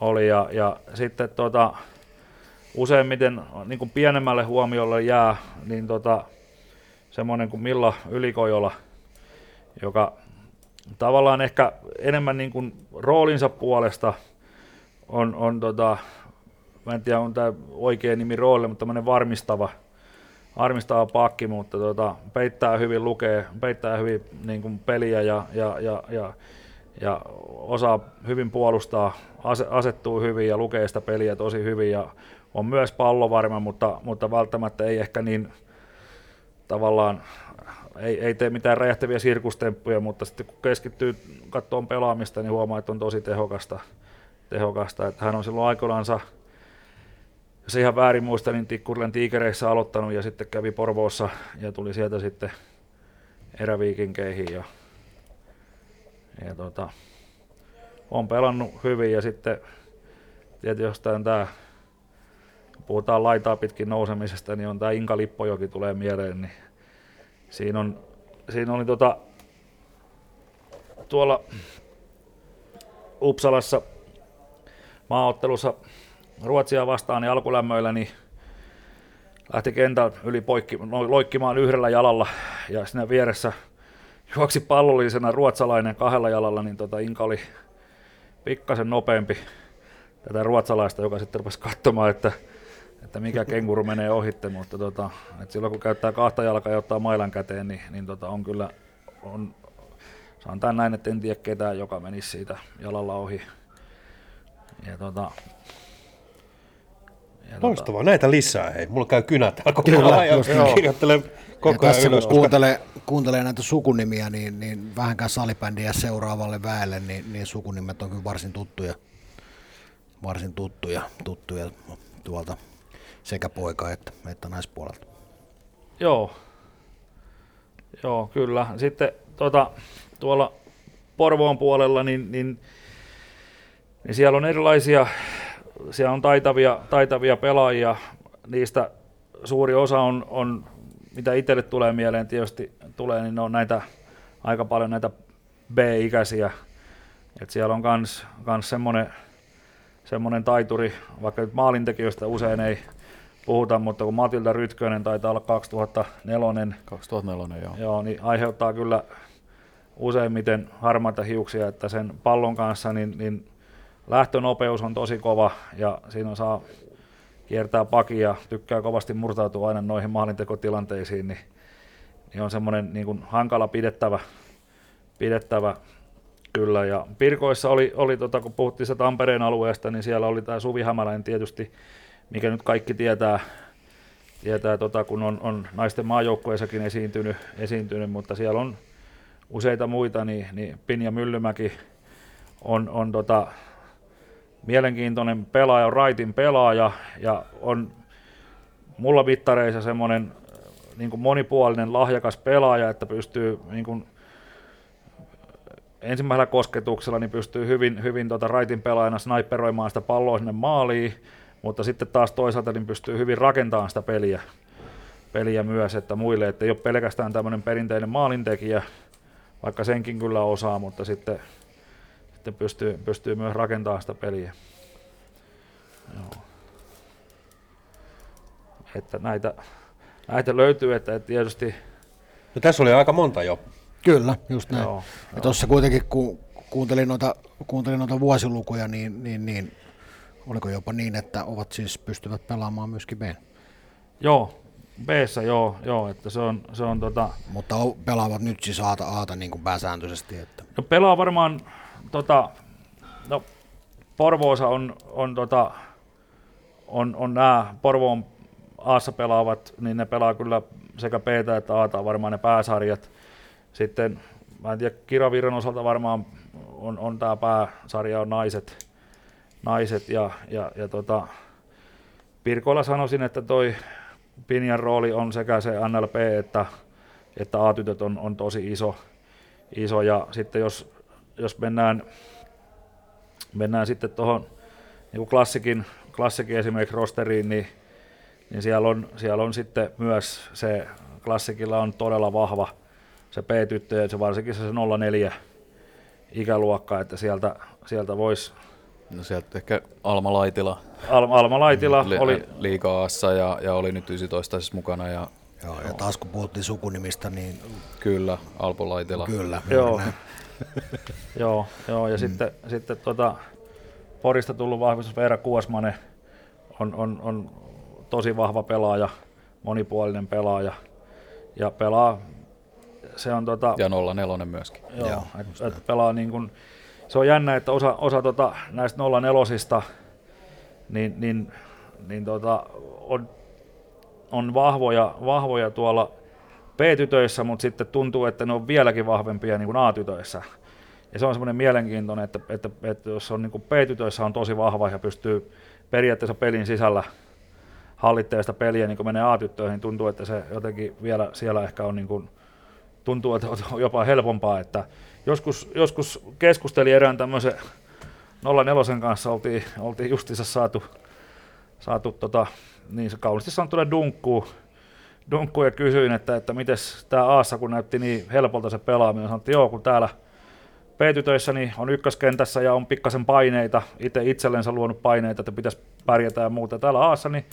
oli. Ja, ja sitten tota, useimmiten niin kuin pienemmälle huomiolle jää niin tota, semmoinen kuin Milla Ylikojola, joka tavallaan ehkä enemmän niin kuin roolinsa puolesta on, on tota, mä en tiedä on tämä oikea nimi roolille, mutta tämmöinen varmistava, varmistava pakki, mutta tota, peittää hyvin lukee, peittää hyvin niin kuin peliä ja, ja, ja, ja, ja, osaa hyvin puolustaa, asettuu hyvin ja lukee sitä peliä tosi hyvin ja on myös pallovarma, mutta, mutta välttämättä ei ehkä niin tavallaan ei, ei tee mitään räjähtäviä sirkustemppuja, mutta sitten kun keskittyy katsomaan pelaamista, niin huomaa, että on tosi tehokasta. tehokasta. Että hän on silloin aikoinansa, jos ihan väärin muista, niin Tikkurilan tiikereissä aloittanut ja sitten kävi Porvoossa ja tuli sieltä sitten eräviikinkeihin. Ja, ja tota, on pelannut hyvin ja sitten tietysti jostain tämä puhutaan laitaa pitkin nousemisesta, niin on tämä Inka Lippojoki tulee mieleen, niin siinä, on, siinä oli tota, tuolla Uppsalassa maaottelussa Ruotsia vastaan niin alkulämmöillä, niin lähti kentän yli poikki, no, loikkimaan yhdellä jalalla ja siinä vieressä juoksi pallollisena ruotsalainen kahdella jalalla, niin tota Inka oli pikkasen nopeampi tätä ruotsalaista, joka sitten rupesi katsomaan, että että mikä kenguru menee ohitte, mutta tota, että silloin kun käyttää kahta jalkaa ja ottaa mailan käteen, niin, niin tota, on kyllä, on, sanotaan näin, että en tiedä ketään, joka menisi siitä jalalla ohi. Ja tota, ja tota- Loistavaa, tota... näitä lisää, hei. Mulla käy kynä täällä koko Kyllä, ajan, kirjoittelen koko ja ajan ylös. kun kuuntelee, kuuntelee näitä sukunimiä, niin, niin vähänkään salibändiä seuraavalle väelle, niin, niin sukunimet on kyllä varsin tuttuja, varsin tuttuja, tuttuja tuolta sekä poika- että, että naispuolelta. Joo, Joo, kyllä. Sitten tuota, tuolla Porvoon puolella, niin, niin, niin siellä on erilaisia, siellä on taitavia, taitavia pelaajia. Niistä suuri osa on, on mitä itselle tulee mieleen tietysti tulee, niin ne on näitä aika paljon näitä B-ikäisiä. Et siellä on kans, kans semmoinen, semmoinen taituri, vaikka nyt maalintekijöistä usein ei, puhuta, mutta kun Matilda Rytkönen taitaa olla 2004, 2004 joo. joo niin aiheuttaa kyllä useimmiten harmaita hiuksia, että sen pallon kanssa niin, niin lähtönopeus on tosi kova ja siinä saa kiertää pakia, tykkää kovasti murtautua aina noihin maalintekotilanteisiin, niin, niin on semmoinen niin kuin hankala pidettävä, pidettävä kyllä. Ja Pirkoissa oli, oli tota, kun puhuttiin Tampereen alueesta, niin siellä oli tämä Suvi Hämäläinen tietysti mikä nyt kaikki tietää, tietää tota, kun on, on naisten maajoukkueessakin esiintynyt, esiintynyt, mutta siellä on useita muita, niin, niin Pinja Myllymäki on, on tota, mielenkiintoinen pelaaja, on raitin pelaaja ja on mulla vittareissa semmoinen niin kuin monipuolinen, lahjakas pelaaja, että pystyy niin kuin, ensimmäisellä kosketuksella niin pystyy hyvin, hyvin tota raitin pelaajana sniperoimaan sitä palloa sinne maaliin, mutta sitten taas toisaalta niin pystyy hyvin rakentamaan sitä peliä, peliä myös, että muille, että ei ole pelkästään tämmöinen perinteinen maalintekijä, vaikka senkin kyllä osaa, mutta sitten, sitten pystyy, pystyy myös rakentamaan sitä peliä. Joo. Että näitä, näitä löytyy, että tietysti... No tässä oli aika monta jo. Kyllä, just näin. Joo, ja tuossa kuitenkin, kun kuuntelin noita, kuuntelin noita vuosilukuja, niin, niin, niin Oliko jopa niin, että ovat siis pystyvät pelaamaan myöskin B? Joo, b joo, joo, että se on, se on tota... Mutta pelaavat nyt siis Aata, Aata niin kuin pääsääntöisesti. Että... No pelaa varmaan, tota, no Porvoosa on, on, tota, on, on nämä Porvoon Aassa pelaavat, niin ne pelaa kyllä sekä p että Aata varmaan ne pääsarjat. Sitten, mä en tiedä, Kiravirran osalta varmaan on, on tämä pääsarja on naiset, naiset ja, ja, ja tota, Pirkoilla sanoisin, että toi Pinjan rooli on sekä se NLP että, että A-tytöt on, on tosi iso, iso. Ja sitten jos, jos mennään, mennään sitten tuohon niin klassikin, klassikin esimerkiksi rosteriin, niin, niin siellä, on, siellä on sitten myös se, klassikilla on todella vahva se P-tyttö ja se varsinkin se 04 ikäluokka, että sieltä, sieltä voisi No sieltä ehkä Alma Laitila. Alma, Alma Laitila li- oli... Liikaassa ja, ja oli nyt 19 siis mukana. Ja, Joo, ja taas kun puhuttiin sukunimistä, niin kyllä, Alpo Laitila. kyllä. Joo, [laughs] joo, joo, ja mm. sitten, sitten tota, Porista tullut vahvistus Veera Kuosmanen on, on, on tosi vahva pelaaja, monipuolinen pelaaja ja pelaa, se on tota, ja 04 myöskin. Joo, joo et, et pelaa niin kun, se on jännä, että osa, osa tota, näistä 04 niin, niin, niin tota, on, on vahvoja, vahvoja tuolla P-tytöissä, mutta sitten tuntuu, että ne on vieläkin vahvempia niin kuin A-tytöissä. Ja se on semmoinen mielenkiintoinen, että, että, että jos on niin kuin P-tytöissä on tosi vahva ja pystyy periaatteessa pelin sisällä hallitteesta peliä, niin kun menee A-tyttöihin, niin tuntuu, että se jotenkin vielä siellä ehkä on niin kuin, tuntuu, että on jopa helpompaa, että joskus, joskus keskustelin erään tämmöisen 04 kanssa, oltiin, oltiin justiinsa saatu, saatu tota, niin se kauniisti sanottuna dunkkuu, dunkkuun ja kysyin, että, että miten tämä Aassa, kun näytti niin helpolta se pelaaminen, että joo, kun täällä P-tytöissä niin on ykköskentässä ja on pikkasen paineita, itse itsellensä luonut paineita, että pitäisi pärjätä ja muuta. Täällä Aassa niin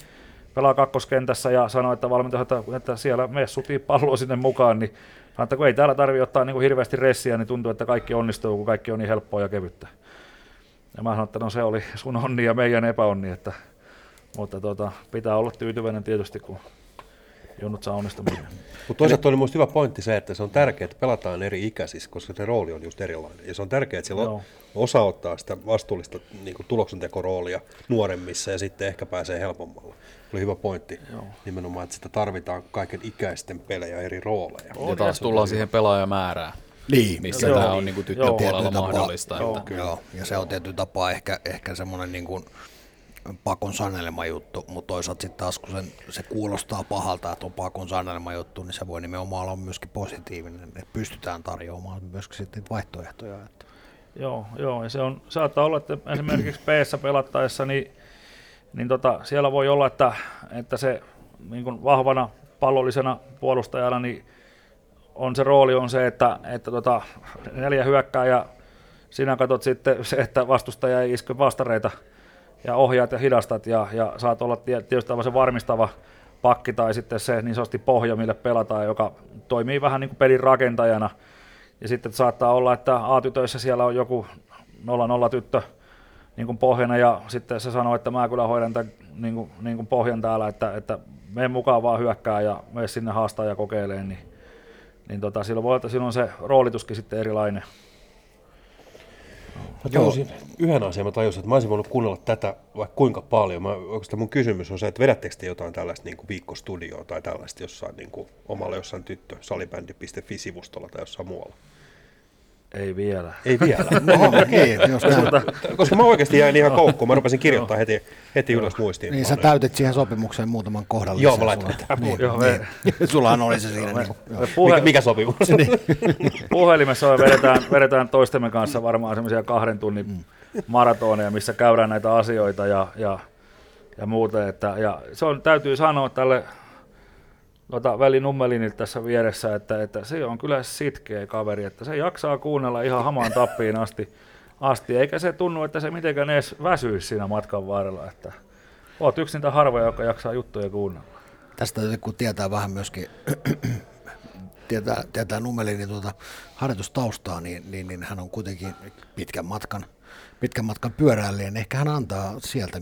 pelaa kakkoskentässä ja sanoi, että valmentaja, että, että siellä me sutii palloa sinne mukaan, niin että kun ei täällä tarvitse ottaa niin kuin hirveästi ressiä, niin tuntuu, että kaikki onnistuu, kun kaikki on niin helppoa ja kevyttä. Ja mä sanoin, että no se oli sun onni ja meidän epäonni, että, mutta tota, pitää olla tyytyväinen tietysti, kun Junnut saa onnistumisen. Mutta toisaalta oli minusta hyvä pointti se, että se on tärkeää, että pelataan eri ikäisissä, koska se rooli on just erilainen. Ja se on tärkeää, että siellä osa ottaa sitä vastuullista niin kuin tuloksentekoroolia nuoremmissa ja sitten ehkä pääsee helpommalla. Oli hyvä pointti Joo. nimenomaan, että sitä tarvitaan kaiken ikäisten pelejä eri rooleja. On, ja taas tullaan siihen pelaajamäärään. Niin, missä tämä on niin tyttöpuolella mahdollista. Joo, että. joo, ja se on tietty tapa ehkä, ehkä semmoinen niin kuin, pakon sanelema juttu, mutta toisaalta sitten taas kun sen, se kuulostaa pahalta, että on pakon sanelema juttu, niin se voi nimenomaan olla myöskin positiivinen, että pystytään tarjoamaan myöskin sitten vaihtoehtoja. Että. Joo, joo, ja se on, saattaa olla, että esimerkiksi p pelattaessa, niin, niin tota, siellä voi olla, että, että se niin kuin vahvana pallollisena puolustajana, niin on se rooli on se, että, että tota, neljä hyökkää ja sinä katsot sitten se, että vastustaja ei iske vastareita ja ohjaat ja hidastat ja, ja saat olla tietysti se varmistava pakki tai sitten se niin sanotusti pohja, mille pelataan, joka toimii vähän niin kuin pelin rakentajana. Ja sitten saattaa olla, että A-tytöissä siellä on joku 0-0 tyttö niin kuin pohjana ja sitten se sanoo, että mä kyllä hoidan tämän niin kuin, niin kuin pohjan täällä, että, että mene mukaan vaan hyökkää ja mene sinne haastaa ja kokeilee, niin, niin tota, silloin voi olla, silloin se roolituskin sitten erilainen. Mä tajusin, yhden asian mä tajusin, että mä olisin voinut kuunnella tätä vaikka kuinka paljon. Mä, oikeastaan mun kysymys on se, että vedättekö te jotain tällaista niin kuin viikkostudioa tai tällaista jossain niin kuin, omalla jossain tyttö salibändi.fi-sivustolla tai jossain muualla? Ei vielä. Ei vielä. [laughs] Oho, okay, jos Koska mä oikeasti jäin ihan koukkuun. Mä rupesin kirjoittaa heti, heti ylös muistiin. Niin sä täytit siihen sopimukseen muutaman kohdan Joo, mä laitoin tämän niin, joo, niin. [laughs] Sullahan oli se siinä. Niin, puhe- mikä, mikä sopimus? [laughs] niin. Puhelimessa vedetään, vedetään toistemme kanssa varmaan semmoisia kahden tunnin mm. maratoneja, missä käydään näitä asioita ja, ja, ja muuta. Että, ja se on, täytyy sanoa tälle tota, veli Nummelinilta tässä vieressä, että, että se on kyllä sitkeä kaveri, että se jaksaa kuunnella ihan hamaan tappiin asti, asti eikä se tunnu, että se mitenkään edes väsyisi siinä matkan varrella, että oot yksi niitä harvoja, joka jaksaa juttuja kuunnella. Tästä kun tietää vähän myöskin, [clears throat] tietää, tietää Nummelinin tuota harjoitustaustaa, niin, niin, niin, hän on kuitenkin pitkän matkan, pitkän matkan pyöräilijä, niin ehkä hän antaa sieltä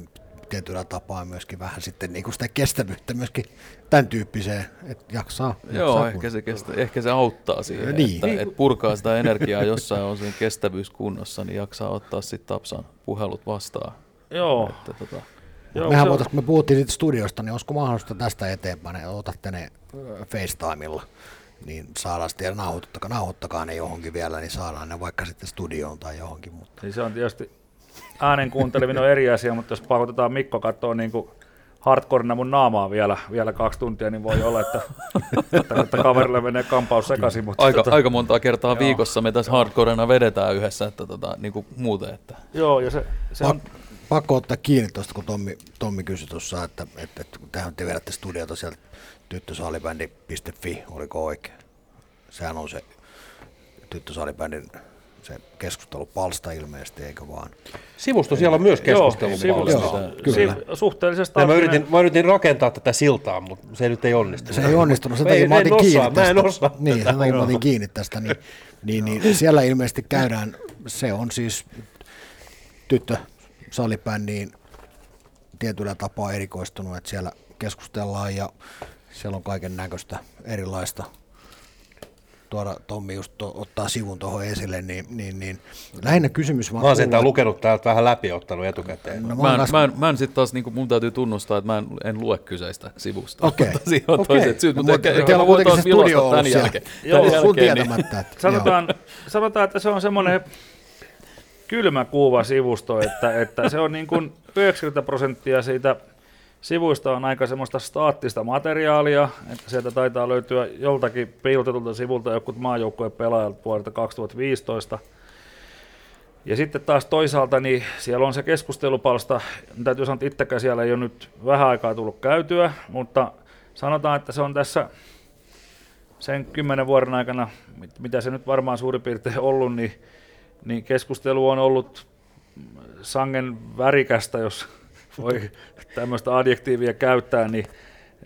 tietyllä tapaa myöskin vähän sitten niin kuin sitä kestävyyttä myöskin tämän tyyppiseen, että jaksaa. Joo, jaksaa ehkä se, kestä, ehkä se auttaa siihen, Niin. että, että purkaa sitä energiaa jossain on sen kestävyys kunnossa, niin jaksaa ottaa sitten Tapsan puhelut vastaan. Joo, Että, tota, joo Mehän voitais, kun me puhuttiin siitä studiosta, niin olisiko mahdollista tästä eteenpäin, että otatte ne FaceTimella, niin saadaan sitten ja nauhoittakaa, nauhoittakaa ne johonkin vielä, niin saadaan ne vaikka sitten studioon tai johonkin. Mutta Niin se on tietysti äänen kuunteleminen on eri asia, mutta jos pakotetaan Mikko katsoa niin kuin hardcorena mun naamaa vielä, vielä kaksi tuntia, niin voi olla, että, että, että kaverille menee kampaus sekaisin. Mutta aika, tota, aika monta kertaa viikossa me tässä hardcorena vedetään yhdessä, että tota, niin kuin muuten. Että. Joo, ja se, se on, Pak, pakko ottaa kiinni tuosta, kun Tommi, Tommi kysyi tuossa, että, että, että kun tähän te vedätte studiota sieltä tyttösalibändi.fi, oliko oikein? Sehän on se tyttösalibändin se keskustelupalsta ilmeisesti, eikö vaan? Sivusto siellä on myös keskustelun sivu- puolesta. Joo, kyllä. si- suhteellisesti mä, yritin, mä yritin rakentaa tätä siltaa, mutta se nyt ei onnistunut. Se ei onnistunut, sen takia mä otin osaa, kiinni Mä tästä. en osaa Niin, tätä. sen takia mä otin kiinni tästä. Niin, niin, niin siellä ilmeisesti käydään, se on siis tyttö salibändiin tietyllä tapaa erikoistunut, että siellä keskustellaan ja siellä on kaiken näköistä erilaista tuoda Tommi just to, ottaa sivun tuohon esille, niin, niin, niin lähinnä kysymys vaan Mä oon sentään kuuluu, lukenut täältä vähän läpi ottanut etukäteen. No, Mä en, mä en, mä en sitten taas, niin kuin mun täytyy tunnustaa, että mä en, en lue kyseistä sivusta. Okei. [laughs] Mutta Siihen on Okei. toiset syyt, No, mutta ehkä, ehkä teillä mä on voin kuitenkin taas se studio vilostaa ollut tämän siellä. jälkeen. Joo, Tämän sun jälkeen, niin- tietämättä. Että, sanotaan, sanotaan, että se on semmoinen kylmä kuva sivusto, että, että se on niin kuin 90 prosenttia siitä sivuista on aika semmoista staattista materiaalia, että sieltä taitaa löytyä joltakin piilotetulta sivulta joku maajoukkueen pelaajalta vuodelta 2015. Ja sitten taas toisaalta niin siellä on se keskustelupalsta, täytyy sanoa, että itsekään siellä ei ole nyt vähän aikaa tullut käytyä, mutta sanotaan, että se on tässä sen kymmenen vuoden aikana, mit- mitä se nyt varmaan suurin piirtein ollut, niin, niin keskustelu on ollut sangen värikästä, jos voi tämmöistä adjektiivia käyttää, niin,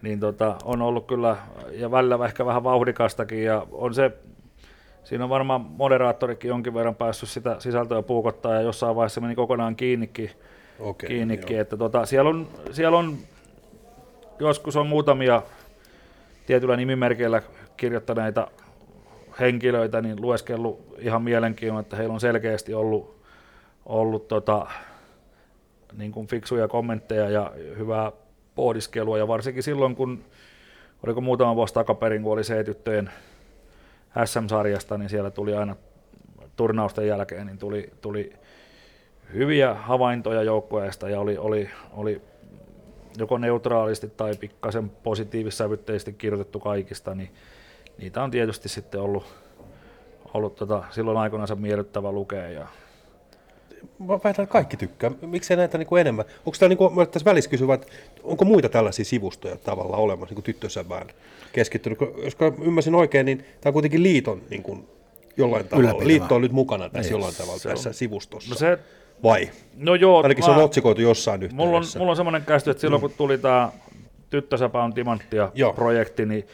niin tota, on ollut kyllä, ja välillä ehkä vähän vauhdikastakin, ja on se, siinä on varmaan moderaattorikin jonkin verran päässyt sitä sisältöä puukottaa, ja jossain vaiheessa meni kokonaan kiinnikin, Okei, kiinnikin joo. että tota, siellä, on, siellä on, joskus on muutamia tietyllä nimimerkeillä kirjoittaneita henkilöitä, niin lueskellut ihan mielenkiinnolla, että heillä on selkeästi ollut, ollut tota, niin kuin fiksuja kommentteja ja hyvää pohdiskelua, ja varsinkin silloin, kun oliko muutama vuosi takaperin, kun oli C-tyttöjen SM-sarjasta, niin siellä tuli aina turnausten jälkeen, niin tuli, tuli hyviä havaintoja joukkueesta ja oli, oli, oli joko neutraalisti tai pikkasen positiivissävytteisesti kirjoitettu kaikista, niin niitä on tietysti sitten ollut, ollut tota, silloin aikoinansa miellyttävä lukea. Ja, Mä väitän, että kaikki tykkää. Miksei näitä niin kuin enemmän? Onko tämä, niin kuin, mä tässä välissä kysyä, että onko muita tällaisia sivustoja tavallaan olemassa, niin tyttösävään keskittynyt? Koska ymmärsin oikein, niin tämä on kuitenkin liiton niin kuin, jollain tavalla. Liitto on nyt mukana tässä jollain tavalla se on- tässä sivustossa. no se, Vai? no joo, Ainakin se on otsikoitu jossain yhteydessä. mulla on, mulla on semmoinen käsitys, että silloin kun tuli tämä Tyttösäpä on timanttia Joo. projekti, niin,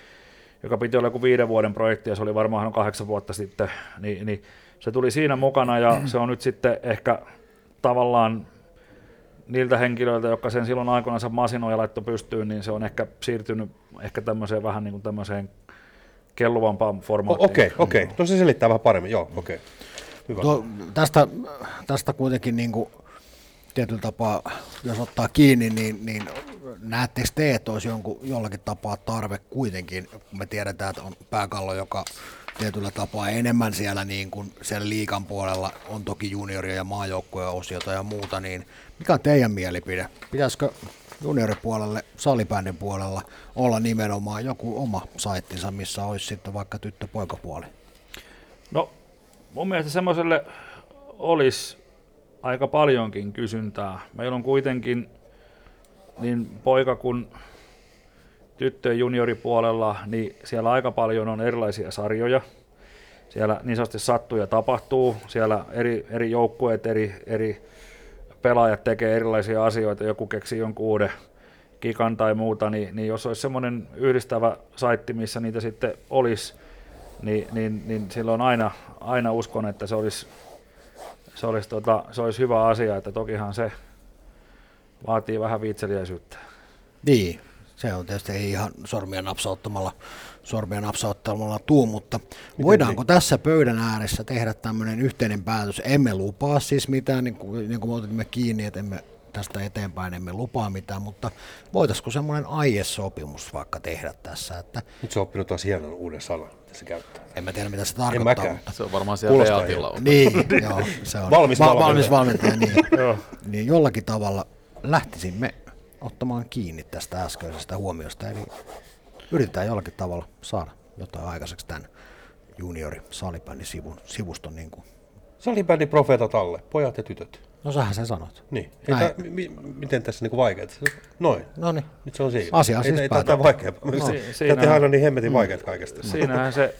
joka piti olla joku viiden vuoden projekti, ja se oli varmaan kahdeksan vuotta sitten, niin, niin se tuli siinä mukana, ja se on nyt sitten ehkä tavallaan niiltä henkilöiltä, jotka sen silloin aikoinaan masinoi ja laittoi pystyyn, niin se on ehkä siirtynyt ehkä tämmöiseen vähän niin kuin tämmöiseen kelluvampaan formaattiin. Okei, okei. No se selittää vähän paremmin. Joo, okei. Hyvä. Tuo, tästä, tästä kuitenkin niin kuin, tietyllä tapaa, jos ottaa kiinni, niin, niin näettekö te, että olisi jonkun, jollakin tapaa tarve kuitenkin, kun me tiedetään, että on pääkallo, joka tietyllä tapaa enemmän siellä, niin kuin siellä liikan puolella on toki junioria ja maajoukkueen osiota ja muuta, niin mikä on teidän mielipide? Pitäisikö junioripuolelle, salibändin puolella olla nimenomaan joku oma saittinsa, missä olisi sitten vaikka tyttö-poikapuoli? No, mun mielestä semmoiselle olisi aika paljonkin kysyntää. Meillä on kuitenkin niin poika kuin tyttöjen junioripuolella, niin siellä aika paljon on erilaisia sarjoja. Siellä niin sanotusti sattuu ja tapahtuu. Siellä eri, eri joukkueet, eri, eri pelaajat tekee erilaisia asioita. Joku keksii jonkun uuden kikan tai muuta, niin, niin jos olisi semmoinen yhdistävä saitti, missä niitä sitten olisi, niin, niin, niin silloin aina, aina uskon, että se olisi, se olisi, tota, se olisi hyvä asia, että tokihan se vaatii vähän viitseliäisyyttä. Niin, se on tietysti ei ihan sormia napsauttamalla, sormia napsauttamalla tuu, mutta Miten voidaanko niin? tässä pöydän ääressä tehdä tämmöinen yhteinen päätös? Emme lupaa siis mitään, niin kuin, niin kuin me otimme kiinni, että emme tästä eteenpäin emme lupaa mitään, mutta voitaisiko semmoinen aiesopimus vaikka tehdä tässä? Että Nyt se on oppinut taas hienon uuden sanan, mitä se käyttää. En mä tiedä, mitä se tarkoittaa. Mutta... Se on varmaan siellä Beatilla. Niin, [laughs] joo, se on. Valmis Va- valmis valmentaja, niin. [laughs] niin jollakin tavalla lähtisimme ottamaan kiinni tästä äskeisestä huomiosta, eli yritetään jollakin tavalla saada jotain aikaiseksi tämän juniori salibändin sivun, sivuston. Niin kuin. Salibändin profeetat alle, pojat ja tytöt. No sähän sen sanot. Niin. Ei tää, mi, miten tässä niinku vaikeaa? Noin. No niin. Nyt se on siinä. Asia on ei, siis ei tämä vaikeaa. No, si- siinä- tehdään aina niin hemmetin vaikeat kaikesta. Siinähän se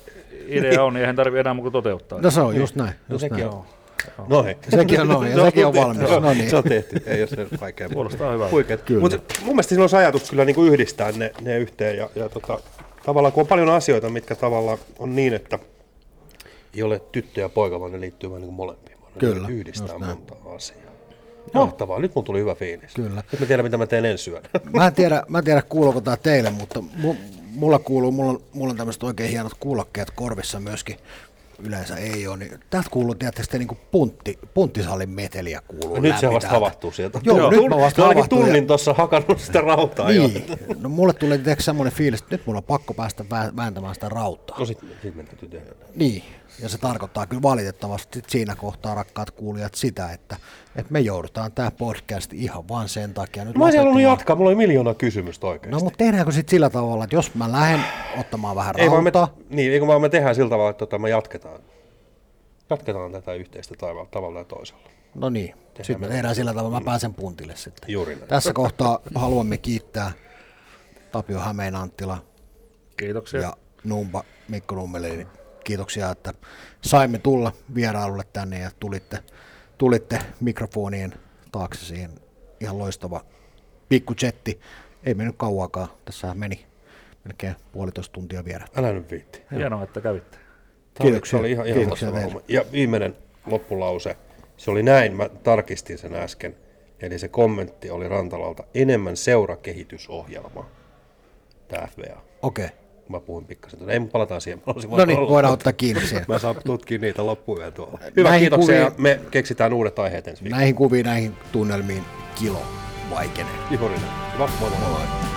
idea on, niin eihän tarvitse enää muuta toteuttaa. No se on just näin. No Just sekin näin. on. No hei. Sekin on noin, ja sekin on valmis. No, No niin. Se on tehty, ei ole se vaikea. Kuulostaa hyvältä. Huikeet. Kyllä. Mutta mun mielestä siinä olisi ajatus kyllä niin kuin yhdistää ne, ne yhteen. Ja, ja tota, tavallaan kun on paljon asioita, mitkä tavallaan on niin, että ei ole tyttö ja poika, vaan ne liittyy vähän niin kuin molempiin. Vaan ne Kyllä, Yhdistää just näin. monta asiaa. Mahtavaa, nyt mun tuli hyvä fiilis. Kyllä. Nyt mä tiedän, mitä mä teen ensi yönä. [laughs] Mä en tiedä, mä en tiedä kuuluuko tämä teille, mutta mu, mulla kuuluu, mulla on, mulla on tämmöiset oikein hienot kuulokkeet korvissa myöskin. Yleensä ei ole, niin täältä kuuluu tietysti niin kuin puntti, punttisalin meteliä kuuluu Nyt se vasta havahtuu sieltä. Joo, nyt mä vasta Mä ja- tunnin tuossa hakannut sitä rautaa jo. Niin, no mulle tulee tietysti semmoinen fiilis, että nyt mulla on pakko päästä vä- vääntämään sitä rautaa. No sit, sit meidän täytyy tehdä. Niin, ja se tarkoittaa kyllä valitettavasti siinä kohtaa, rakkaat kuulijat, sitä, että, että me joudutaan tämä podcast ihan vaan sen takia nyt Mä olisin halunnut jatkaa, mulla oli miljoona kysymystä oikeasti. No mutta tehdäänkö sitten sillä tavalla, että jos mä lähden ottamaan vähän Ei vaan me, niin, ei vaan me tehdään sillä tavalla, että tota, me jatketaan. Jatketaan tätä yhteistä tavalla, tavalla ja toisella. no niin, sitten me tehdään sillä tavalla, mä pääsen puntille sitten. Juuri näin. Tässä kohtaa haluamme kiittää Tapio Hämeen Anttila Kiitoksia. ja Numpa Mikko Nummeli. Kiitoksia, että saimme tulla vierailulle tänne ja tulitte, tulitte mikrofonien taakse siihen. Ihan loistava pikku chatti. Ei mennyt kauaakaan. Tässä meni melkein puolitoista tuntia vielä. Älä nyt viitti. Hienoa, että kävitte. Tämä Kiitoksia. se oli ihan, ihan Kiitoksia. Ja viimeinen loppulause. Se oli näin, mä tarkistin sen äsken. Eli se kommentti oli Rantalalta enemmän seurakehitysohjelmaa. Tämä FBA. Okei. Okay. Mä puhuin pikkasen. tuonne. Ei, palataan siihen. Mä halusin No niin, voidaan ottaa kiinni siihen. [laughs] Mä saan tutkia niitä loppuyön tuolla. Hyvä, Näihin kiitoksia. kuviin- Me keksitään uudet aiheet ensi viikolla. Näihin kuviin, näihin tunnelmiin kilo vaikenee. Juuri näin. Hyvä, moi moi. Moi.